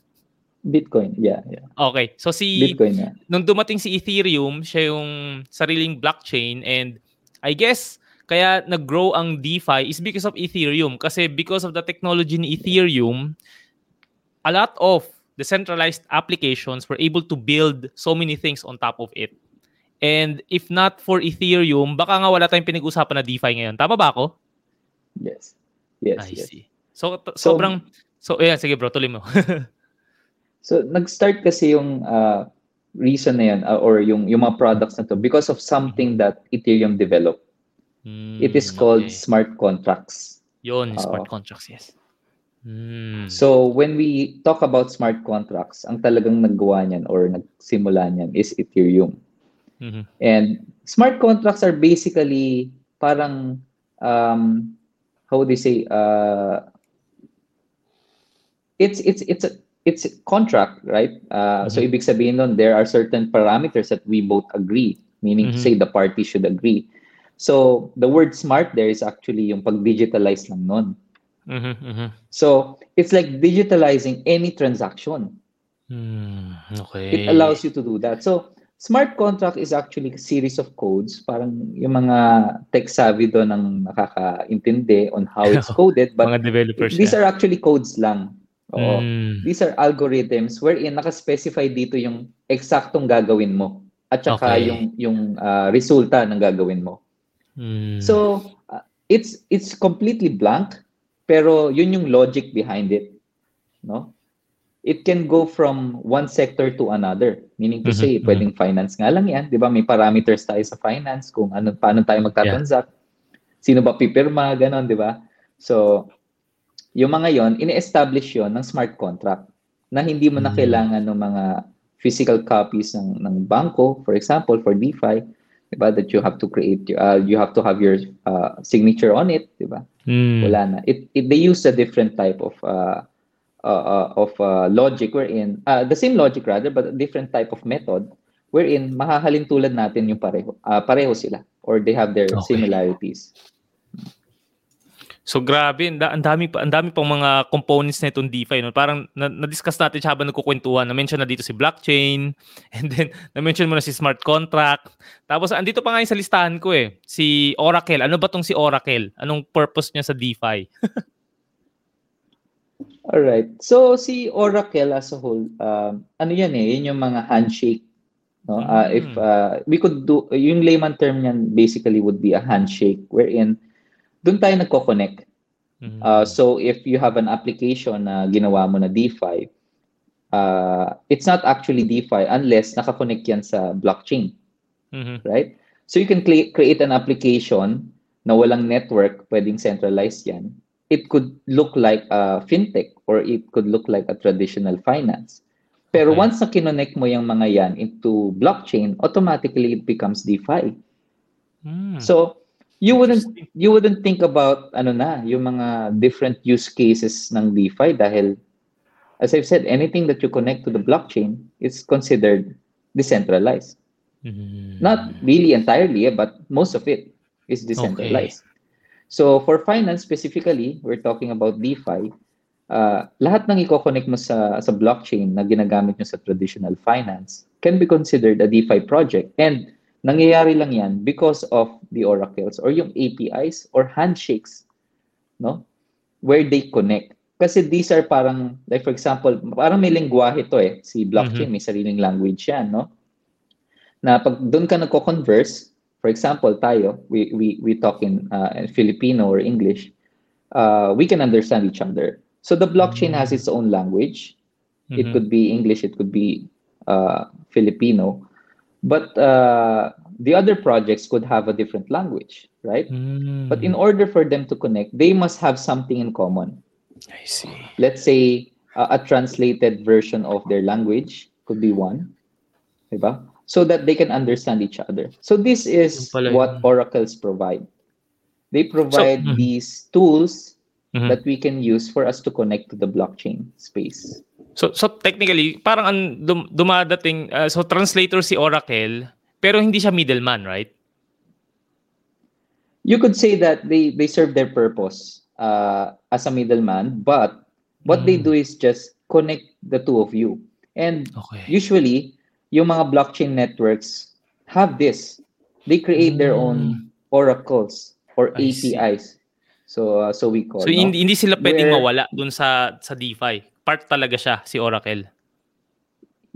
Bitcoin, yeah, yeah. Okay. So si Bitcoin, yeah. nung dumating si Ethereum, siya yung sariling blockchain and I guess kaya nag-grow ang DeFi is because of Ethereum kasi because of the technology ni Ethereum, a lot of decentralized applications were able to build so many things on top of it. And if not for Ethereum, baka nga wala tayong pinag-usapan na DeFi ngayon. Tama ba ako? Yes. Yes, I yes. see. So, t- So- sobrang... So, ayan, sige bro, tuloy mo. So, nag-start kasi yung uh, reason na yan uh, or yung, yung mga products na to because of something that Ethereum developed. It is Hmm, called okay. smart contracts. Yung smart contracts, yes. Hmm. So, when we talk about smart contracts, ang talagang naggawa niyan or nagsimula niyan is Ethereum. Mhm. And smart contracts are basically parang um how would they say uh it's it's it's a it's a contract, right? Uh, So Mhm. ibig sabihin nun, there are certain parameters that we both agree, meaning Mhm. say the party should agree. So the word smart there is actually yung pag-digitalize lang nun. Mhm, mhm. So it's like digitalizing any transaction. Hmm, okay. It allows you to do that. So, smart contract is actually a series of codes. Parang yung mga tech savvy doon ang nakakaintindi on how it's coded. But mga developers. these yeah. are actually codes lang. Oo. Mm, These are algorithms wherein nakaspecify dito yung eksaktong gagawin mo. At saka Okay. yung, yung ah, resulta ng gagawin mo. Mm. So, uh, it's it's completely blank, pero yun yung logic behind it, no? It can go from one sector to another. Meaning to Mhm, say, mhm. pwedeng finance nga lang yan, 'di ba? May parameters tayo sa finance kung ano paano tayo magtatransact. Sino ba pipirma, ganon, 'di ba? So, yung mga yon, ini-establish yon ng smart contract na hindi mo na Mm. kailangan ng mga physical copies ng ng bangko, for example, for DeFi, 'di ba? That you have to create uh, you have to have your uh, signature on it, 'di ba? Mm. Wala na. It, it they use a different type of uh, uh, uh, of uh, logic wherein uh, the same logic rather but a different type of method wherein mahahalin tulad natin yung pareho uh, pareho sila or they have their Okay. similarities. So grabe, ang da- ang dami pa ang dami pang mga components na itong DeFi no. Parang na- na-discuss natin siya habang nagkukwentuhan. Na-mention na dito si blockchain and then na-mention mo na si smart contract. Tapos andito pa nga yung sa listahan ko eh, si Oracle. Ano ba tong si Oracle? Anong purpose niya sa DeFi? All right. So si Oracle as a whole um, ano yan eh, yun yung mga handshake no Uh, if Mm. uh, we could do yung layman term niyan basically would be a handshake wherein doon tayo nagko-connect Mm. Uh, so if you have an application na ginawa mo na DeFi, uh, it's not actually DeFi unless nakakonect yan sa blockchain, Mhm. right? So you can cre- create an application na walang network, pwedeng centralized yan. It could look like a fintech or it could look like a traditional finance. Pero Okay. once na kinonect mo yung mga yan into blockchain, automatically it becomes DeFi. Mm. So you wouldn't you wouldn't think about ano na yung mga different use cases ng DeFi dahil as I've said anything that you connect to the blockchain is considered decentralized Mm. Not really entirely, eh, but most of it is decentralized. So for finance specifically, we're talking about DeFi. Uh, lahat ng i-connect mo sa sa blockchain na ginagamit nyo sa traditional finance can be considered a DeFi project. And nangyayari lang yan because of the oracles or yung APIs or handshakes, no? Where they connect. Kasi these are parang, like for example, parang may lingwahe to eh. Si blockchain, may sariling language yan, no? Na pag doon ka nagko-converse, for example, tayo, we, we, we talk in uh, Filipino or English, uh, we can understand each other. So the blockchain has its own language. It Mhm. could be English, it could be uh, Filipino. But uh, the other projects could have a different language, right? Mm. But in order for them to connect, they must have something in common. I see. Let's say uh, a translated version of their language could be one, diba? so that they can understand each other. So this is what oracles provide. They provide mhm. these tools Mhm. that we can use for us to connect to the blockchain space. So so technically, parang ang dum- dumadating uh, so translator si Oracle, pero hindi siya middleman, right? You could say that they they serve their purpose uh, as a middleman, but what they Mm. do is just connect the two of you. And Okay. usually, yung mga blockchain networks have this. They create their own oracles or Mm. I see. APIs. So uh, so we call. So no? hindi, hindi sila pwedeng Where- mawala dun sa sa DeFi. Part talaga siya si Oracle.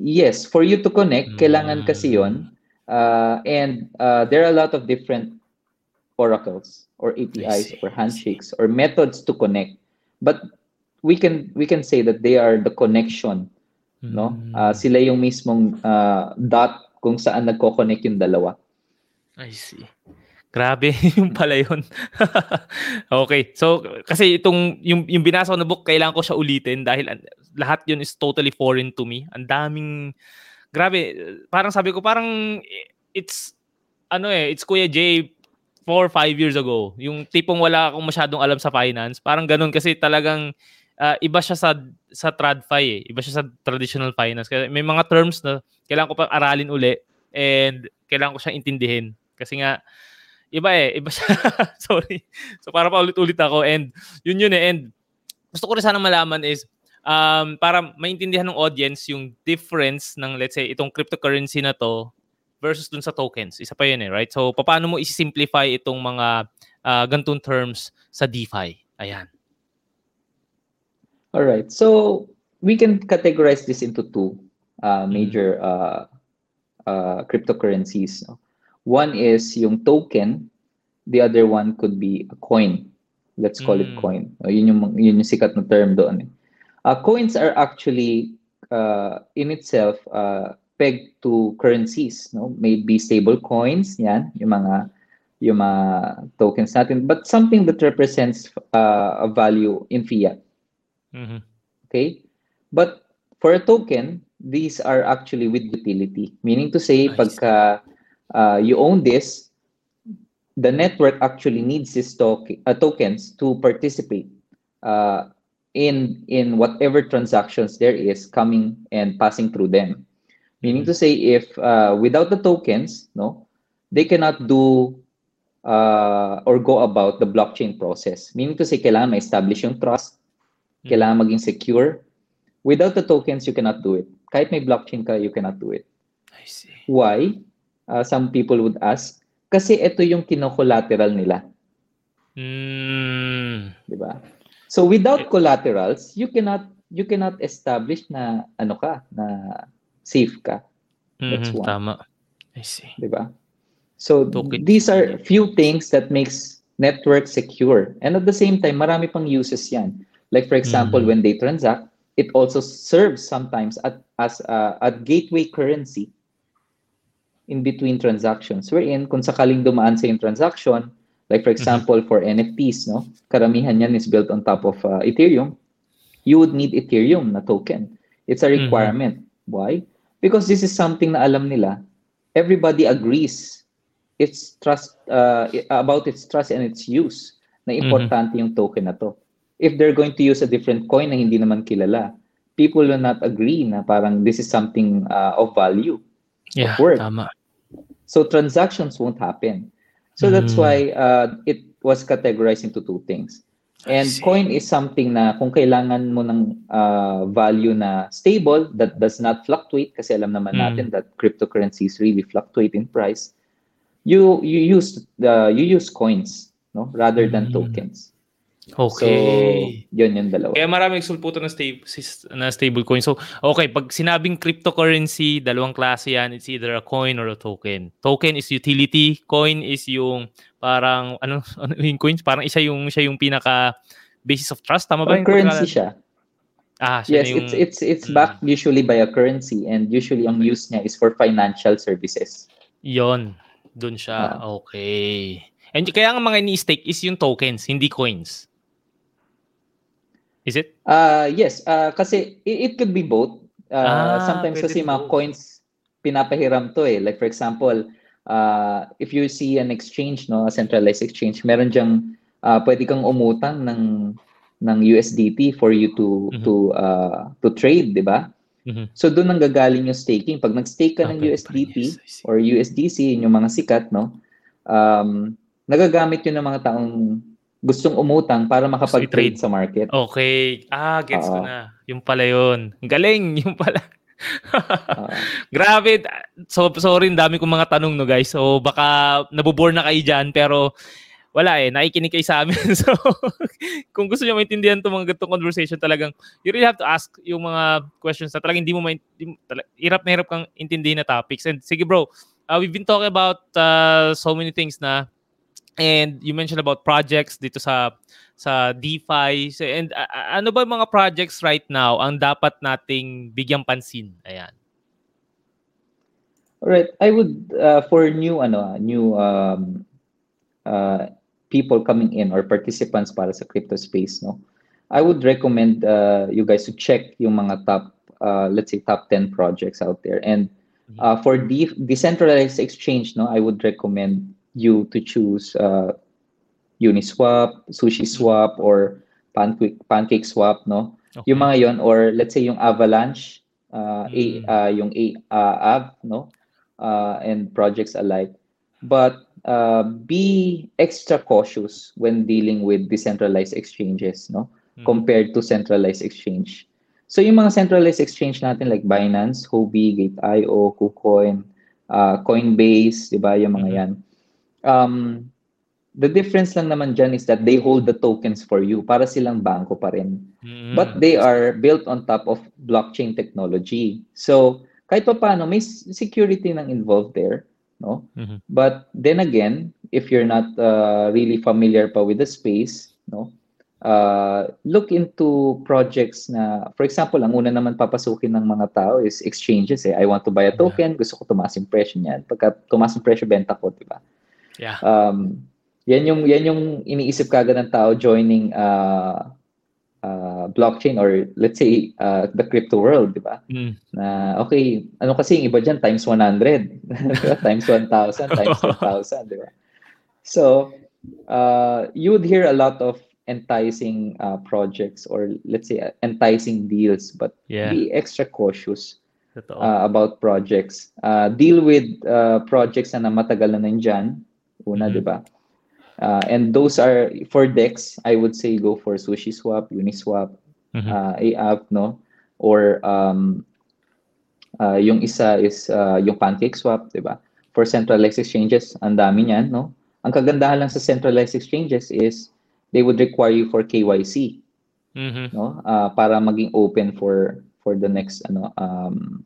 Yes, for you to connect, kailangan kasi Mm. yon. Uh, and uh, there are a lot of different oracles or APIs or handshakes or methods to connect. But we can we can say that they are the connection, no? Mm. Uh, sila yung mismong uh, dot kung saan nagko-connect yung dalawa. I see. Grabe, yung pala yun. okay. So, kasi itong, yung, yung binasa ko na book, kailangan ko siya ulitin dahil lahat yun is totally foreign to me. Ang daming, grabe, parang sabi ko, parang it's, ano eh, it's Kuya J four, five years ago. Yung tipong wala akong masyadong alam sa finance. Parang ganun kasi talagang ah, iba siya sa sa TradFi eh. Iba siya sa traditional finance. Kaya may mga terms na kailangan ko pa aralin uli and kailangan ko siyang intindihin. Kasi nga, iba eh. Iba siya. Sorry. So para pa ulit-ulit ako and yun yun eh. And gusto ko rin sana malaman is um, para maintindihan ng audience yung difference ng let's say itong cryptocurrency na to versus dun sa tokens. Isa pa yun eh, right? So paano mo isi-simplify itong mga uh, gantong terms sa DeFi? Ayan. All right. So we can categorize this into two uh, major uh, uh, cryptocurrencies. no? One is yung token. The other one could be a coin. Let's call it Mm. coin. Uh, yun yung yun yung sikat na term doon. eh. Uh, coins are actually uh, in itself uh, pegged to currencies. No, maybe stable coins. Yan yung mga yung mga tokens natin. But something that represents uh, a value in fiat. Mhm. Okay? But for a token, these are actually with utility. Meaning to say, see. pagka uh, you own this, the network actually needs these token, uh, tokens to participate uh, in in whatever transactions there is coming and passing through them. Meaning to say, if uh, without the tokens, no, they cannot do uh, or go about the blockchain process. Meaning to say, kailangan ma-establish yung trust, kailangan maging secure. Without the tokens, you cannot do it. Kahit may blockchain ka, you cannot do it. I see. Why? Uh, some people would ask, kasi ito yung kino-collateral nila, Mm. di ba? So without collaterals, you cannot you cannot establish na ano ka, na safe ka, That's Mhm, one. Tama. I see. di ba? So Token. these are few things that makes network secure. And at the same time, marami pang uses yan. Like for example, Mhm. when they transact, it also serves sometimes at, as a, a gateway currency in between transactions. Wherein, kung sakaling dumaan sa yung transaction, like for example, for NFTs, no? Karamihan yan is built on top of uh, Ethereum. You would need Ethereum na token. It's a Mhm. requirement. Why? Because this is something na alam nila. Everybody agrees its trust uh, about its trust and its use na importante yung token na to. If they're going to use a different coin na hindi naman kilala, people will not agree na parang this is something uh, of value. Yeah, work. tama. So transactions won't happen. So that's Mm. why uh, it was categorized into two things. And coin is something na kung kailangan mo ng uh, value na stable that does not fluctuate kasi alam naman Mm. natin that cryptocurrencies really fluctuate in price. You you use the you use coins no rather than Mm. tokens. Okay. So, yun yung dalawa. Kaya marami nagsulputan na stable na stable coin. So, okay, pag sinabing cryptocurrency, dalawang klase yan. It's either a coin or a token. Token is utility, coin is yung parang ano ano yung coins, parang isa yung siya yung pinaka basis of trust tama ba? Or yung currency siya. Ah, siya Yes, yung it's it's it's Mm. backed usually by a currency and usually ang use niya is for financial services. yon. Doon siya. Okay. And kaya ang mga ni-stake is yung tokens, hindi coins. Is it? Uh yes, uh kasi it, it could be both. Uh, Ah, sometimes kasi mga both. coins pinapahiram to eh. Like for example, uh if you see an exchange no, a centralized exchange, meron diyang uh, pwede kang umutang ng ng USDT for you to Mhm. to uh to trade, 'di ba? Mhm. So doon ang gagaling yung staking. Pag nag-stake ka ng Okay, USDT yes, or USDC, yun yung mga sikat, no? Um, nagagamit yun ng mga taong gustong umutang para makapag-trade sa market. Okay. Ah, gets ko Oo. na. Yung pala yun. Galing. Yung pala. Uh, Grabe. So, sorry, dami kong mga tanong, no, guys. So, baka nabobore na kayo dyan, pero wala eh. Nakikinig kayo sa amin. So, kung gusto nyo maintindihan itong mga ganitong conversation, talagang you really have to ask yung mga questions na talagang hindi mo main, di mo- tala- hirap na hirap kang intindihin na topics. And sige, bro, uh, we've been talking about uh, so many things na and you mentioned about projects dito sa sa DeFi. So, and uh, ano ba mga projects right now ang dapat nating bigyang pansin? Ayan. Alright, I would uh, for new ano ah, new um, uh, people coming in or participants para sa crypto space, no. I would recommend uh, you guys to check yung mga top uh, let's say top 10 projects out there and uh, for de- decentralized exchange, no, I would recommend you to choose uh, Uniswap, SushiSwap or Pancake Pancake Swap, no. Okay. Yung mga yon or let's say yung Avalanche, uh, a, Mm. uh, yung a, uh, Av, no? Uh, and projects alike. But uh, be extra cautious when dealing with decentralized exchanges, no? Mhm. Compared to centralized exchange. So yung mga centralized exchange natin like Binance, Huobi, Gate.io, KuCoin, uh, Coinbase, di ba? Yung mga Mhm. yan. Um, the difference lang naman dyan is that they hold the tokens for you. Para silang banko pa rin. Mm. But they are built on top of blockchain technology. So, kahit pa paano, may security nang involved there, no? Mhm. But then again, if you're not uh, really familiar pa with the space, no? Uh, look into projects na, for example, ang una naman papasukin ng mga tao is exchanges eh. I want to buy a Yeah. token, gusto ko tumaas yung presyo niyan. Pagka tumaas yung presyo, benta ko, di ba? Yeah. Um, yan yung yan yung iniisip kagad ng tao joining uh, uh, blockchain or let's say uh, the crypto world, di ba? Mm. Na okay, ano kasi yung iba diyan times 100, times 1,000, times 2,000, di ba? So, uh, you would hear a lot of enticing uh, projects or let's say uh, enticing deals, but Yeah. be extra cautious uh, about projects. Uh, deal with uh, projects na matagal na nandyan. Una, Mhm. di ba? Uh, and those are, for DEX, I would say go for SushiSwap, Uniswap, Mhm. uh, AAP, no? Or um, uh, yung isa is uh, yung PancakeSwap, di ba? For centralized exchanges, ang dami niyan, no? Ang kagandahan lang sa centralized exchanges is they would require you for KYC Mhm. no Ah, para maging open for for the next ano um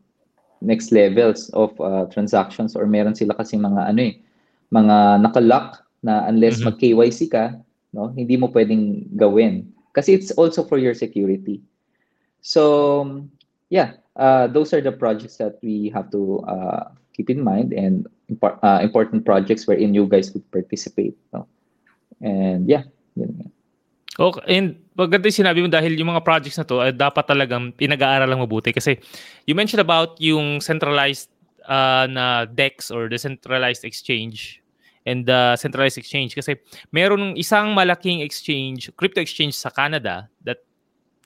next levels of uh, transactions or meron sila kasi mga ano eh mga nakalock na unless Mhm. mag KYC ka no hindi mo pwedeng gawin. Kasi it's also for your security. So yeah uh, those are the projects that we have to uh, keep in mind and impor- uh, important projects wherein you guys would participate no? And yeah yun. Okay, and paganda yung sinabi mo dahil yung mga projects na to ay dapat talagang pinag-aaralang mabuti. Kasi you mentioned about yung centralized uh, na DEX or decentralized exchange and the centralized exchange kasi meron isang malaking exchange, crypto exchange sa Canada that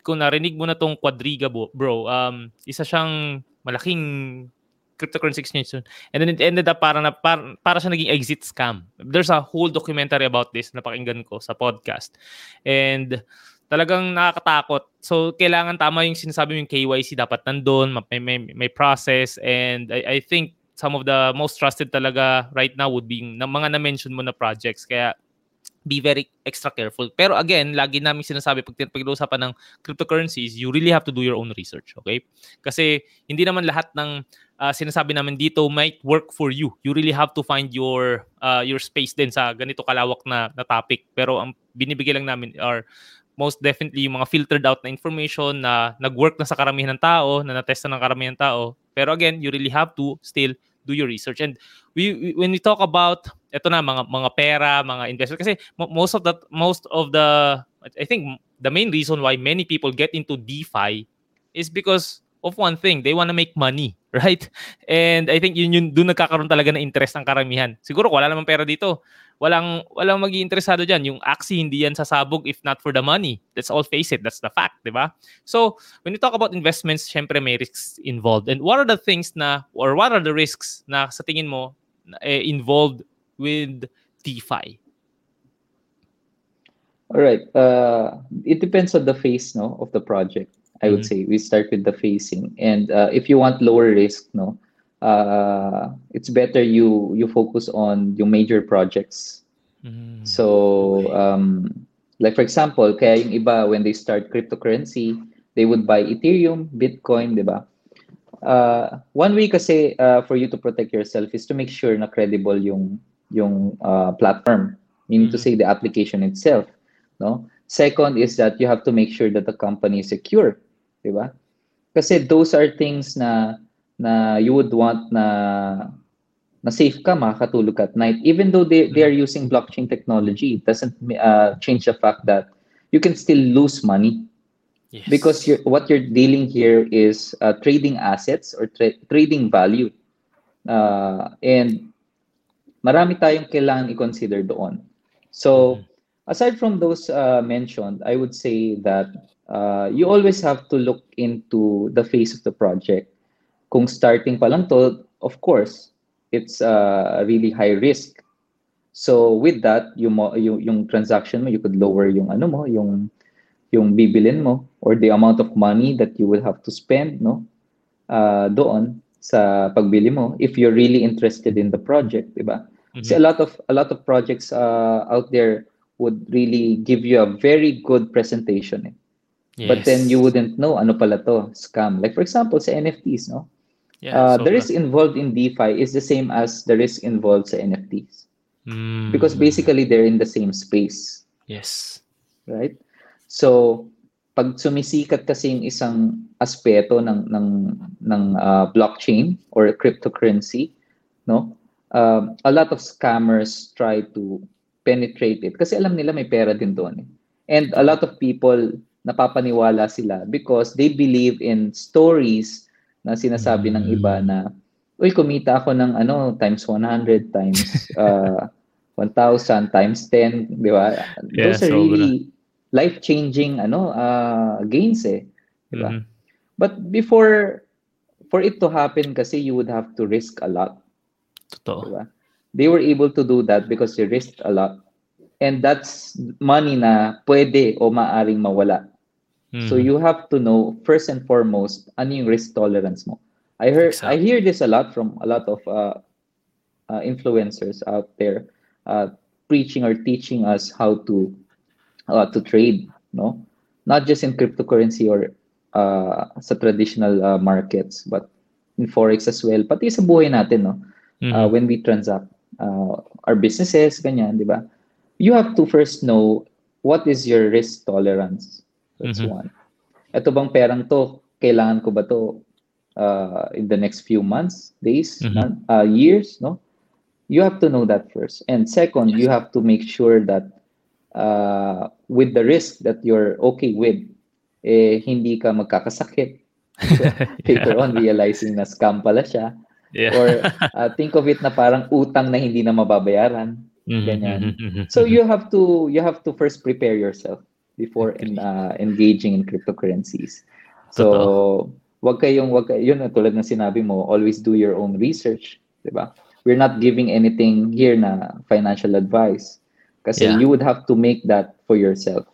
kung narinig mo na tong Quadriga bro, um, isa siyang malaking cryptocurrency exchange soon. And then it ended up para, na, para, para siya naging exit scam. There's a whole documentary about this na pakinggan ko sa podcast. And talagang nakakatakot. So, kailangan tama yung sinasabi yung KYC dapat nandun, may, may, may process, and I, I think some of the most trusted talaga right now would be ng mga na-mention mo na projects. Kaya be very extra careful. Pero again, lagi namin sinasabi pag pag-uusapan ng cryptocurrencies, you really have to do your own research, okay? Kasi hindi naman lahat ng uh, sinasabi namin dito might work for you. You really have to find your uh, your space din sa ganito kalawak na, na topic. Pero ang binibigay lang namin are most definitely yung mga filtered out na information na nag-work na sa karamihan ng tao, na natesta ng karamihan ng tao. Pero again, you really have to still do your research. And we, we when we talk about ito na mga mga pera, mga investment kasi most of the most of the I think the main reason why many people get into DeFi is because of one thing, they want to make money, right? And I think yun yun doon nagkakaroon talaga ng interest ng karamihan. Siguro wala namang pera dito walang walang magi interesado diyan yung Axie hindi yan sasabog if not for the money. Let's all face it. That's the fact di ba? So when you talk about investments syempre may risks involved. And what are the things na or what are the risks na sa tingin mo eh, involved with DeFi? All right. Uh, it depends on the phase no of the project I would mm-hmm. say. We start with the phasing. And uh, if you want lower risk no uh, it's better you you focus on yung major projects. Mm. So um, like for example, kaya yung iba when they start cryptocurrency, they would buy Ethereum, Bitcoin, 'di ba? Uh, one way kasi uh, for you to protect yourself is to make sure na credible yung yung uh, platform. Meaning mm-hmm. to say the application itself, no? Second is that you have to make sure that the company is secure, 'di ba? Kasi those are things na na you would want na na safe ka makakatulog at night. Even though they, they are using blockchain technology it doesn't uh, change the fact that you can still lose money. Yes. because you're, what you're dealing here is uh, trading assets or tra- trading value. Uh, and marami tayong kailangan i-consider doon. So mm-hmm. aside from those uh, mentioned i would say that uh, you always have to look into the face of the project kung starting pa lang to, of course, it's a uh, really high risk. So with that, yung, yung, yung transaction mo, you could lower yung ano mo, yung yung bibilin mo or the amount of money that you will have to spend no uh, doon sa pagbili mo if you're really interested in the project, di ba? Mm-hmm. Kasi a lot of a lot of projects uh, out there would really give you a very good presentation. Eh. Yes. But then you wouldn't know ano pala to, scam. Like for example, sa NFTs, no? Yeah, uh, the risk involved in DeFi is the same as the risk involved sa NFTs. Mm. Because basically they're in the same space. Yes. Right? So, pag sumisikat kasi yung isang aspeto ng ng ng uh, blockchain or cryptocurrency, no? Uh, a lot of scammers try to penetrate it kasi alam nila may pera din doon. Eh. And a lot of people napapaniwala sila because they believe in stories na sinasabi ng iba mm. na uy kumita ako ng ano times 100 times uh, 1,000 times 10, di ba? Yeah, Those are so really life-changing ano uh, gains eh, di ba? Mm-hmm. But before for it to happen kasi you would have to risk a lot. Totoo. Diba? They were able to do that because they risked a lot. And that's money na pwede o maaring mawala Mm. So you have to know first and foremost ano yung risk tolerance mo. I heard exactly. I hear this a lot from a lot of uh, uh, influencers out there uh, preaching or teaching us how to uh, to trade, no? Not just in cryptocurrency or uh, sa traditional uh, markets, but in forex as well. Pati sa buhay natin, no? Uh, when we transact uh, our businesses, ganyan, di ba? You have to first know what is your risk tolerance That's mm-hmm. one. Ito bang perang to, kailangan ko ba to uh, in the next few months, days, mm-hmm. uh, years, no? You have to know that first. And second, yes. you have to make sure that uh, with the risk that you're okay with, eh, hindi ka magkakasakit. Later yeah. on, realizing na scam pala siya. Yeah. Or uh, think of it na parang utang na hindi na mababayaran. Mm-hmm, Ganyan. Mm-hmm, so you have to you have to first prepare yourself before in, uh, engaging in cryptocurrencies. So wag kayong wag kay, yun tulad ng sinabi mo, always do your own research, 'di ba? We're not giving anything here na financial advice. Kasi Yeah. you would have to make that for yourself.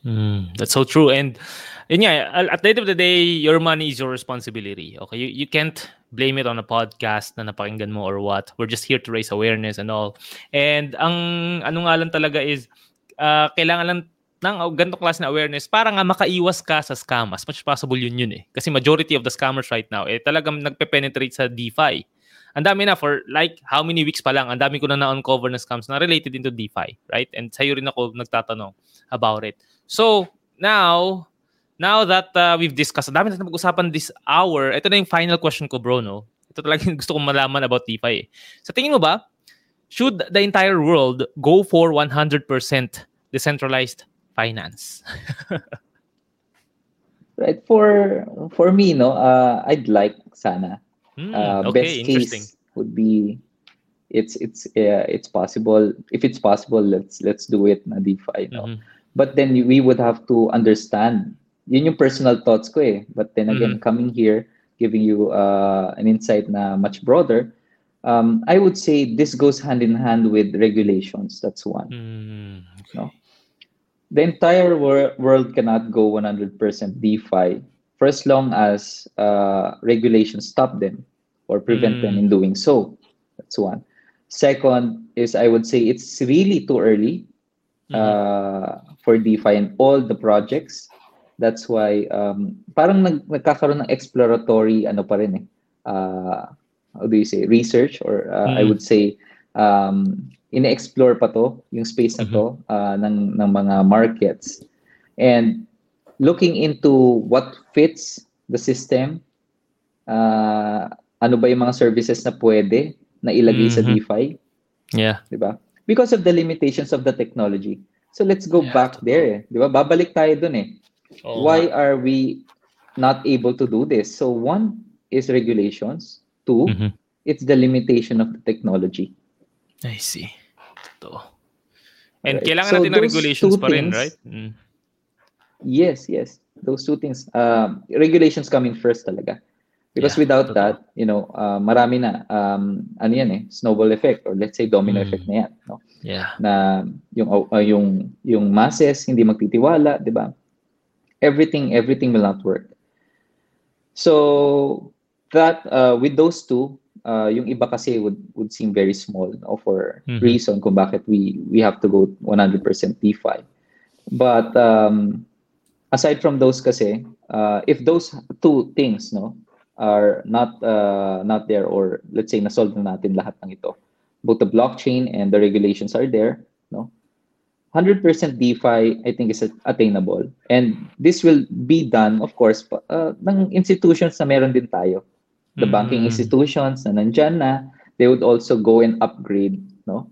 Mm, that's so true. And yun nga, at the end of the day, your money is your responsibility. Okay, you, you can't blame it on a podcast na napakinggan mo or what. We're just here to raise awareness and all. And ang ano nga lang talaga is, uh, kailangan lang ng ganitong klase na awareness para nga makaiwas ka sa scam. As much as possible yun yun eh. Kasi majority of the scammers right now, eh talagang nagpe-penetrate sa DeFi. Ang dami na for like how many weeks pa lang, ang dami ko na na-uncover na scams na related into DeFi, right? And sa'yo rin ako nagtatanong about it. So, now, now that uh, we've discussed, dami natin mag-usapan this hour, ito na yung final question ko, bro, no? Ito talaga yung gusto kong malaman about DeFi. Eh. Sa tingin mo ba, should the entire world go for 100% decentralized finance? Right? For for me, no, uh, I'd like sana Hmm, uh, okay, best case would be it's it's uh, it's possible if it's possible let's let's do it na DeFi no Mhm. but then we would have to understand yun yung personal thoughts ko eh but then again Mm-hmm. coming here giving you uh, an insight na much broader um, I would say this goes hand in hand with regulations that's one Hmm, the entire wor- world cannot go 100% DeFi for as long as uh, regulations stop them or prevent them in doing so. That's one. Second is I would say it's really too early Mhm. uh, for DeFi and all the projects. That's why um, parang nag, nagkakaroon ng exploratory ano pa rin eh. Uh, how do you say research or uh, I Mm. would say um, ine-explore pa to yung space na to uh, ng ng mga markets and looking into what fits the system uh, ano ba yung mga services na pwede na ilagay sa Mhm. DeFi Yeah. di ba? Because of the limitations of the technology. So let's go Yeah, back there, eh. di ba? Babalik tayo dun eh. Oo Why are we not able to do this? So one is regulations. Two, Mhm. it's the limitation of the technology. I see. Totoo. And Right. kailangan So natin ng regulations pa rin, things- right? Mm. Yes, yes. Those two things. Um, regulations coming first talaga. Because Yeah, without totoo. that, you know, uh, marami na, um, ano yan eh, snowball effect or let's say domino Mm. effect na yan. No? Yeah. na yung uh, yung yung masses hindi magtitiwala, 'di ba? Everything everything will not work. So that uh, with those two, uh, yung iba kasi would would seem very small no, for Mhm. reason kung bakit we we have to go 100% DeFi. But um, aside from those kasi, uh, if those two things no are not uh, not there or let's say na-solve na natin lahat ng ito, both the blockchain and the regulations are there, no? 100% DeFi, I think, is attainable. And this will be done, of course, uh, ng institutions na meron din tayo. The banking Mm. institutions na nandyan na, they would also go and upgrade, no?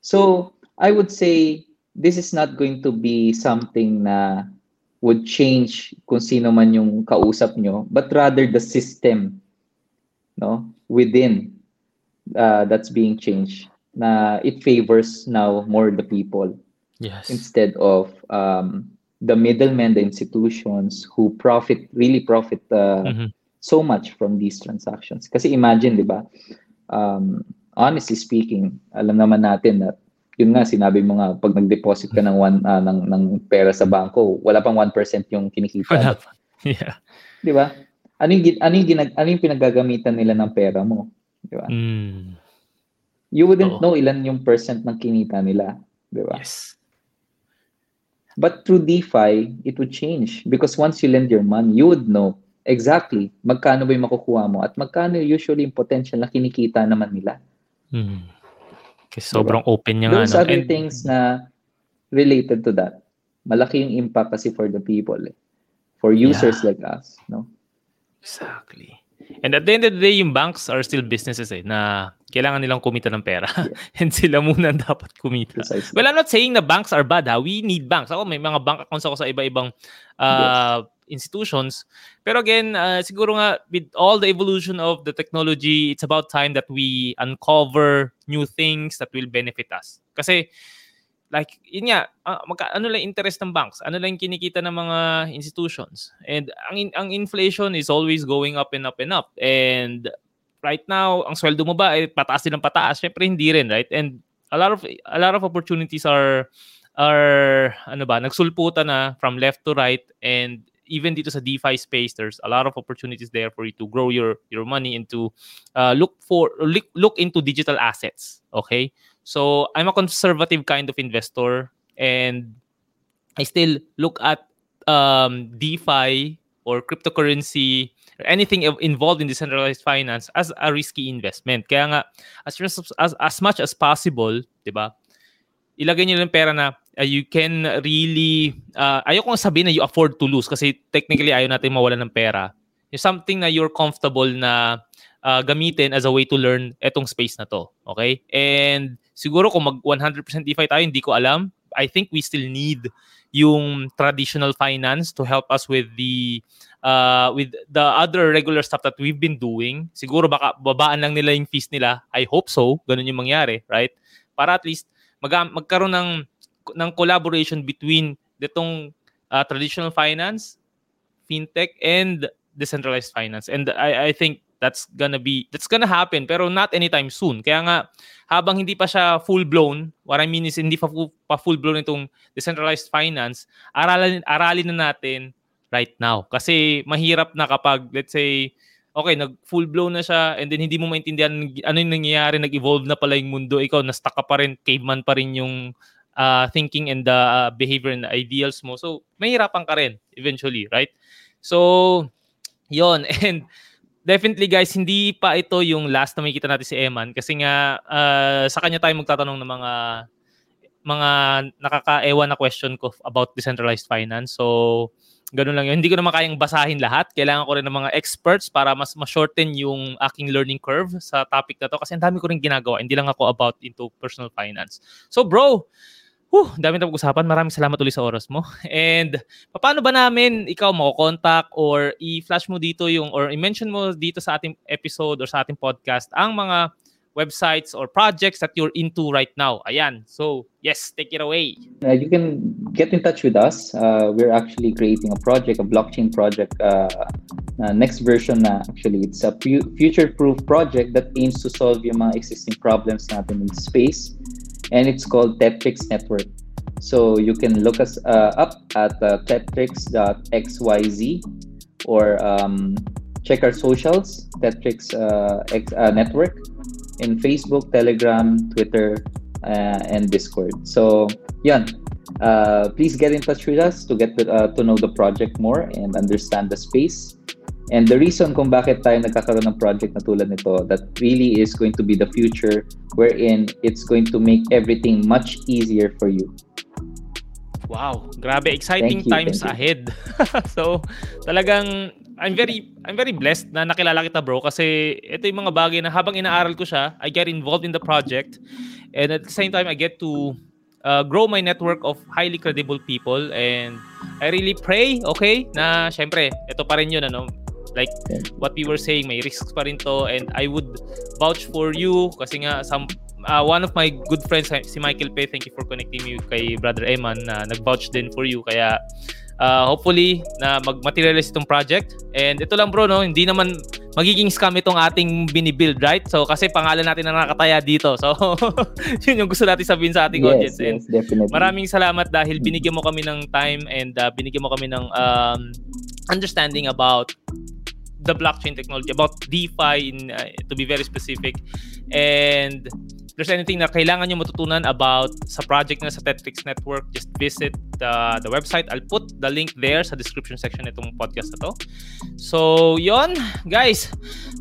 So, I would say, this is not going to be something na would change kung sino man yung kausap nyo, but rather the system, no? Within uh, that's being changed na it favors now more the people Yes. instead of um, the middlemen, the institutions who profit, really profit uh, Mhm. So much from these transactions. Kasi imagine, di ba, um, honestly speaking, alam naman natin na yun nga, sinabi mo nga, pag nag-deposit ka ng, one, ah, ng, ng pera sa bangko, wala pang 1% yung kinikita. Wala pa. Yeah. Di ba? Ano yung, ano, yung ginag, ano yung pinagagamitan nila ng pera mo? Di ba? Mm. You wouldn't Oo. know ilan yung percent ng kinita nila. Di ba? Yes. But through DeFi, it would change because once you lend your money, you would know exactly magkano ba yung makukuha mo at magkano usually yung potential na kinikita naman nila. Mm. Kasi sobrang open niya nga. Those no? other And- things na related to that, malaki yung impact kasi for the people, eh. for users like us. No? Exactly. And at the end of the day, yung banks are still businesses eh, na kailangan nilang kumita ng pera. And sila muna dapat kumita. Precisely. Well, I'm not saying na banks are bad ha. We need banks. Ako, may mga bank accounts ako sa iba-ibang uh, institutions. Pero again, uh, siguro nga, with all the evolution of the technology, it's about time that we uncover new things that will benefit us. Kasi, like yun nga uh, magka, ano lang interest ng banks? Ano lang kinikita ng mga institutions? And ang ang inflation is always going up and up and up. And right now ang sweldo mo ba ay pataas din ng pataas. Syempre hindi rin right? And a lot of a lot of opportunities are are ano ba nagsulputan na from left to right. And even dito sa DeFi space there's a lot of opportunities there for you to grow your your money into uh, look for look, look into digital assets okay So I'm a conservative kind of investor and I still look at um, DeFi or cryptocurrency or anything involved in decentralized finance as a risky investment. Kaya nga, as, as, as much as possible, di ba, ilagay niyo lang pera na uh, you can really, uh, ayoko sabihin na you afford to lose kasi technically ayaw natin mawala ng pera. Yung something na you're comfortable na uh, gamitin as a way to learn etong space na to. Okay? And siguro kung mag 100% DeFi tayo, hindi ko alam. I think we still need yung traditional finance to help us with the uh, with the other regular stuff that we've been doing. Siguro baka babaan lang nila yung fees nila. I hope so. Ganun yung mangyari, right? Para at least mag magkaroon ng ng collaboration between ditong uh, traditional finance, fintech and decentralized finance. And I I think that's gonna be that's gonna happen pero not anytime soon. Kaya nga habang hindi pa siya full blown, what I mean is hindi pa, pa full blown itong decentralized finance, aralin aralin na natin right now. Kasi mahirap na kapag let's say okay, nag full blown na siya and then hindi mo maintindihan ano yung nangyayari, nag-evolve na pala yung mundo, ikaw na-stuck ka pa rin, caveman pa rin yung uh, thinking and the uh, behavior and the ideals mo. So, mahirapan ka rin eventually, right? So, yon and definitely guys, hindi pa ito yung last na makikita natin si Eman kasi nga uh, sa kanya tayo magtatanong ng mga mga nakakaewan na question ko about decentralized finance. So, ganun lang yun. Hindi ko naman kayang basahin lahat. Kailangan ko rin ng mga experts para mas ma-shorten yung aking learning curve sa topic na to kasi ang dami ko rin ginagawa. Hindi lang ako about into personal finance. So, bro, Whew, dami na pag-usapan. Maraming salamat ulit sa oras mo. And paano ba namin ikaw mako-contact or i-flash mo dito yung or i-mention mo dito sa ating episode or sa ating podcast ang mga websites or projects that you're into right now. Ayan. So, yes, take it away. Uh, you can get in touch with us. Uh, we're actually creating a project, a blockchain project. Uh, uh, next version na actually. It's a future-proof project that aims to solve yung mga existing problems natin in space and it's called Tetrix Network. So you can look us uh, up at uh, tetrix.xyz or um, check our socials, Tetrix uh, X, uh, Network, in Facebook, Telegram, Twitter, uh, and Discord. So, yeah, uh, please get in touch with us to get to, uh, to know the project more and understand the space. And the reason kung bakit tayo nagkakaroon ng project na tulad nito, that really is going to be the future wherein it's going to make everything much easier for you. Wow, grabe exciting you, times ahead. so, talagang I'm very I'm very blessed na nakilala kita bro kasi ito yung mga bagay na habang inaaral ko siya, I get involved in the project. And at the same time I get to uh, grow my network of highly credible people. And I really pray, okay, na syempre, ito pa rin yun ano, like what we were saying may risks pa rin to. And I would vouch for you kasi nga some uh, one of my good friends si Michael Pay thank you for connecting me kay brother Eman na uh, nag-vouch din for you. Kaya uh, hopefully na mag-materialize itong project. And ito lang bro no? Hindi naman magiging scam itong ating binibuild right? So kasi pangalan natin na nakataya dito. So yun yung gusto natin sabihin sa ating yes, audience. Yes, and definitely. maraming salamat dahil binigyan mo kami ng time and uh, binigyan mo kami ng um, understanding about the blockchain technology, about DeFi in, uh, to be very specific. And there's anything na kailangan nyo matutunan about sa project na sa Tetrix Network, just visit the, the website. I'll put the link there sa description section nitong podcast na to. So, yon guys,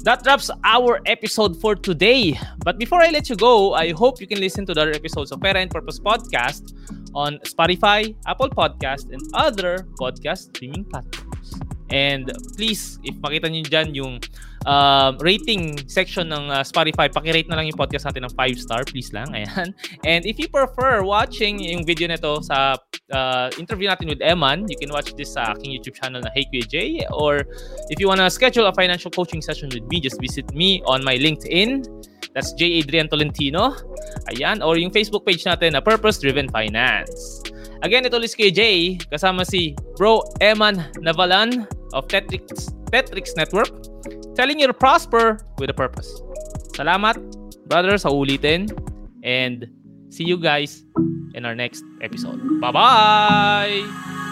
that wraps our episode for today. But before I let you go, I hope you can listen to the other episodes of and Purpose Podcast on Spotify, Apple Podcast, and other podcast streaming platforms. And please, if makita niyo dyan yung uh, rating section ng uh, Spotify, pakirate na lang yung podcast natin ng 5 star, please lang. Ayan. And if you prefer watching yung video nito sa uh, interview natin with Eman, you can watch this sa aking YouTube channel na Hey J. Or if you wanna schedule a financial coaching session with me, just visit me on my LinkedIn That's J. Adrian Tolentino. Ayan. Or yung Facebook page natin na Purpose Driven Finance. Again, ito ulit kay Jay, kasama si Bro Eman Navalan of Tetrix, Tetrix Network, telling you to prosper with a purpose. Salamat, brother, sa ulitin. And see you guys in our next episode. Bye-bye!